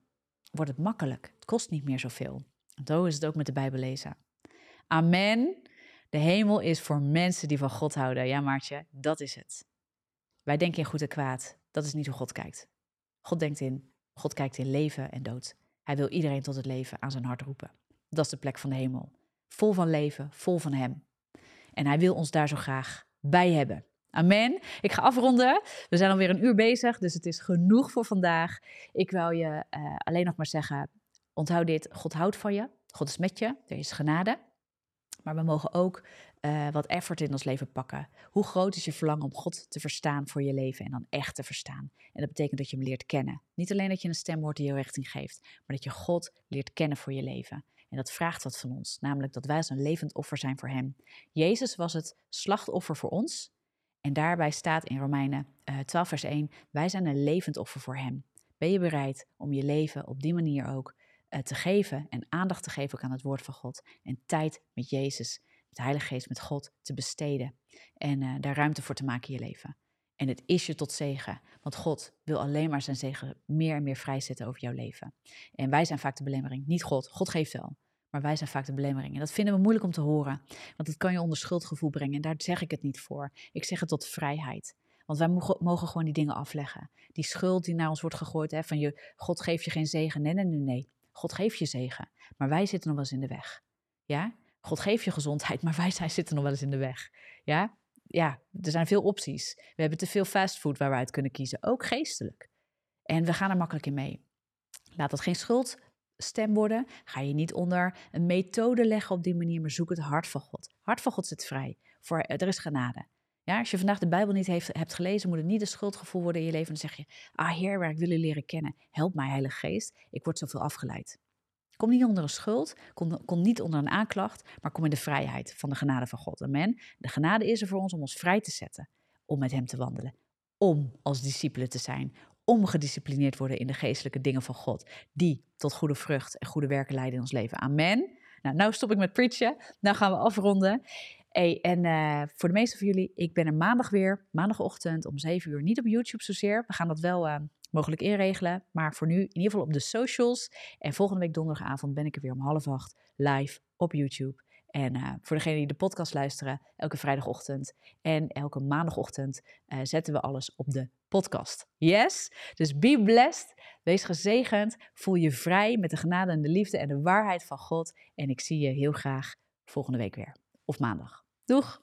wordt het makkelijk. Het kost niet meer zoveel. Zo is het ook met de Bijbel lezen. Amen. De hemel is voor mensen die van God houden. Ja, Maartje, dat is het. Wij denken in goed en kwaad. Dat is niet hoe God kijkt. God denkt in, God kijkt in leven en dood. Hij wil iedereen tot het leven aan zijn hart roepen. Dat is de plek van de hemel. Vol van leven, vol van Hem. En Hij wil ons daar zo graag bij hebben. Amen. Ik ga afronden. We zijn alweer een uur bezig, dus het is genoeg voor vandaag. Ik wil je uh, alleen nog maar zeggen: onthoud dit: God houdt van je, God is met je, er is genade. Maar we mogen ook uh, wat effort in ons leven pakken. Hoe groot is je verlangen om God te verstaan voor je leven en dan echt te verstaan? En dat betekent dat je hem leert kennen. Niet alleen dat je een stem hoort die je richting geeft, maar dat je God leert kennen voor je leven. En dat vraagt wat van ons, namelijk dat wij als een levend offer zijn voor Hem. Jezus was het slachtoffer voor ons. En daarbij staat in Romeinen uh, eh, 12, vers 1: Wij zijn een levend offer voor Hem. Ben je bereid om je leven op die manier ook te geven en aandacht te geven ook aan het woord van God en tijd met Jezus, met de Heilige Geest, met God te besteden en uh, daar ruimte voor te maken in je leven? En het is je tot zegen, want God wil alleen maar zijn zegen meer en meer vrijzetten over jouw leven. En wij zijn vaak de belemmering, niet God. God geeft wel, maar wij zijn vaak de belemmering. En dat vinden we moeilijk om te horen, want het kan je onder schuldgevoel brengen. En daar zeg ik het niet voor. Ik zeg het tot vrijheid. Want wij mogen, mogen gewoon die dingen afleggen. Die schuld die naar ons wordt gegooid, hè, van je, God geeft je geen zegen. Nee, nee, nee, nee. God geeft je zegen, maar wij zitten nog wel eens in de weg. Ja? God geeft je gezondheid, maar wij zijn, zitten nog wel eens in de weg. Ja? ja, er zijn veel opties. We hebben te veel fastfood waar we uit kunnen kiezen, ook geestelijk. En we gaan er makkelijk in mee. Laat dat geen schuldstem worden. Ga je niet onder een methode leggen op die manier, maar zoek het hart van God. Hart van God zit vrij. Voor, er is genade. Ja, als je vandaag de Bijbel niet heeft, hebt gelezen, moet het niet een schuldgevoel worden in je leven. Dan zeg je, ah Heer, waar ik wil je leren kennen. Help mij, Heilige Geest. Ik word zoveel afgeleid. Kom niet onder een schuld, kom, kom, niet onder een aanklacht, maar kom in de vrijheid van de genade van God. Amen. De genade is er voor ons om ons vrij te zetten, om met Hem te wandelen, om als discipelen te zijn, om gedisciplineerd worden in de geestelijke dingen van God, die tot goede vrucht en goede werken leiden in ons leven. Amen. Nou, nou stop ik met preachen. Nou gaan we afronden. Hey, en uh, voor de meeste van jullie, ik ben er maandag weer, maandagochtend om 7 uur. Niet op YouTube zozeer. We gaan dat wel uh, mogelijk inregelen. Maar voor nu in ieder geval op de socials. En volgende week donderdagavond ben ik er weer om half acht live op YouTube. En uh, voor degenen die de podcast luisteren, elke vrijdagochtend en elke maandagochtend uh, zetten we alles op de podcast. Yes? Dus be blessed. Wees gezegend. Voel je vrij met de genade en de liefde en de waarheid van God. En ik zie je heel graag volgende week weer. Of maandag. Doeg!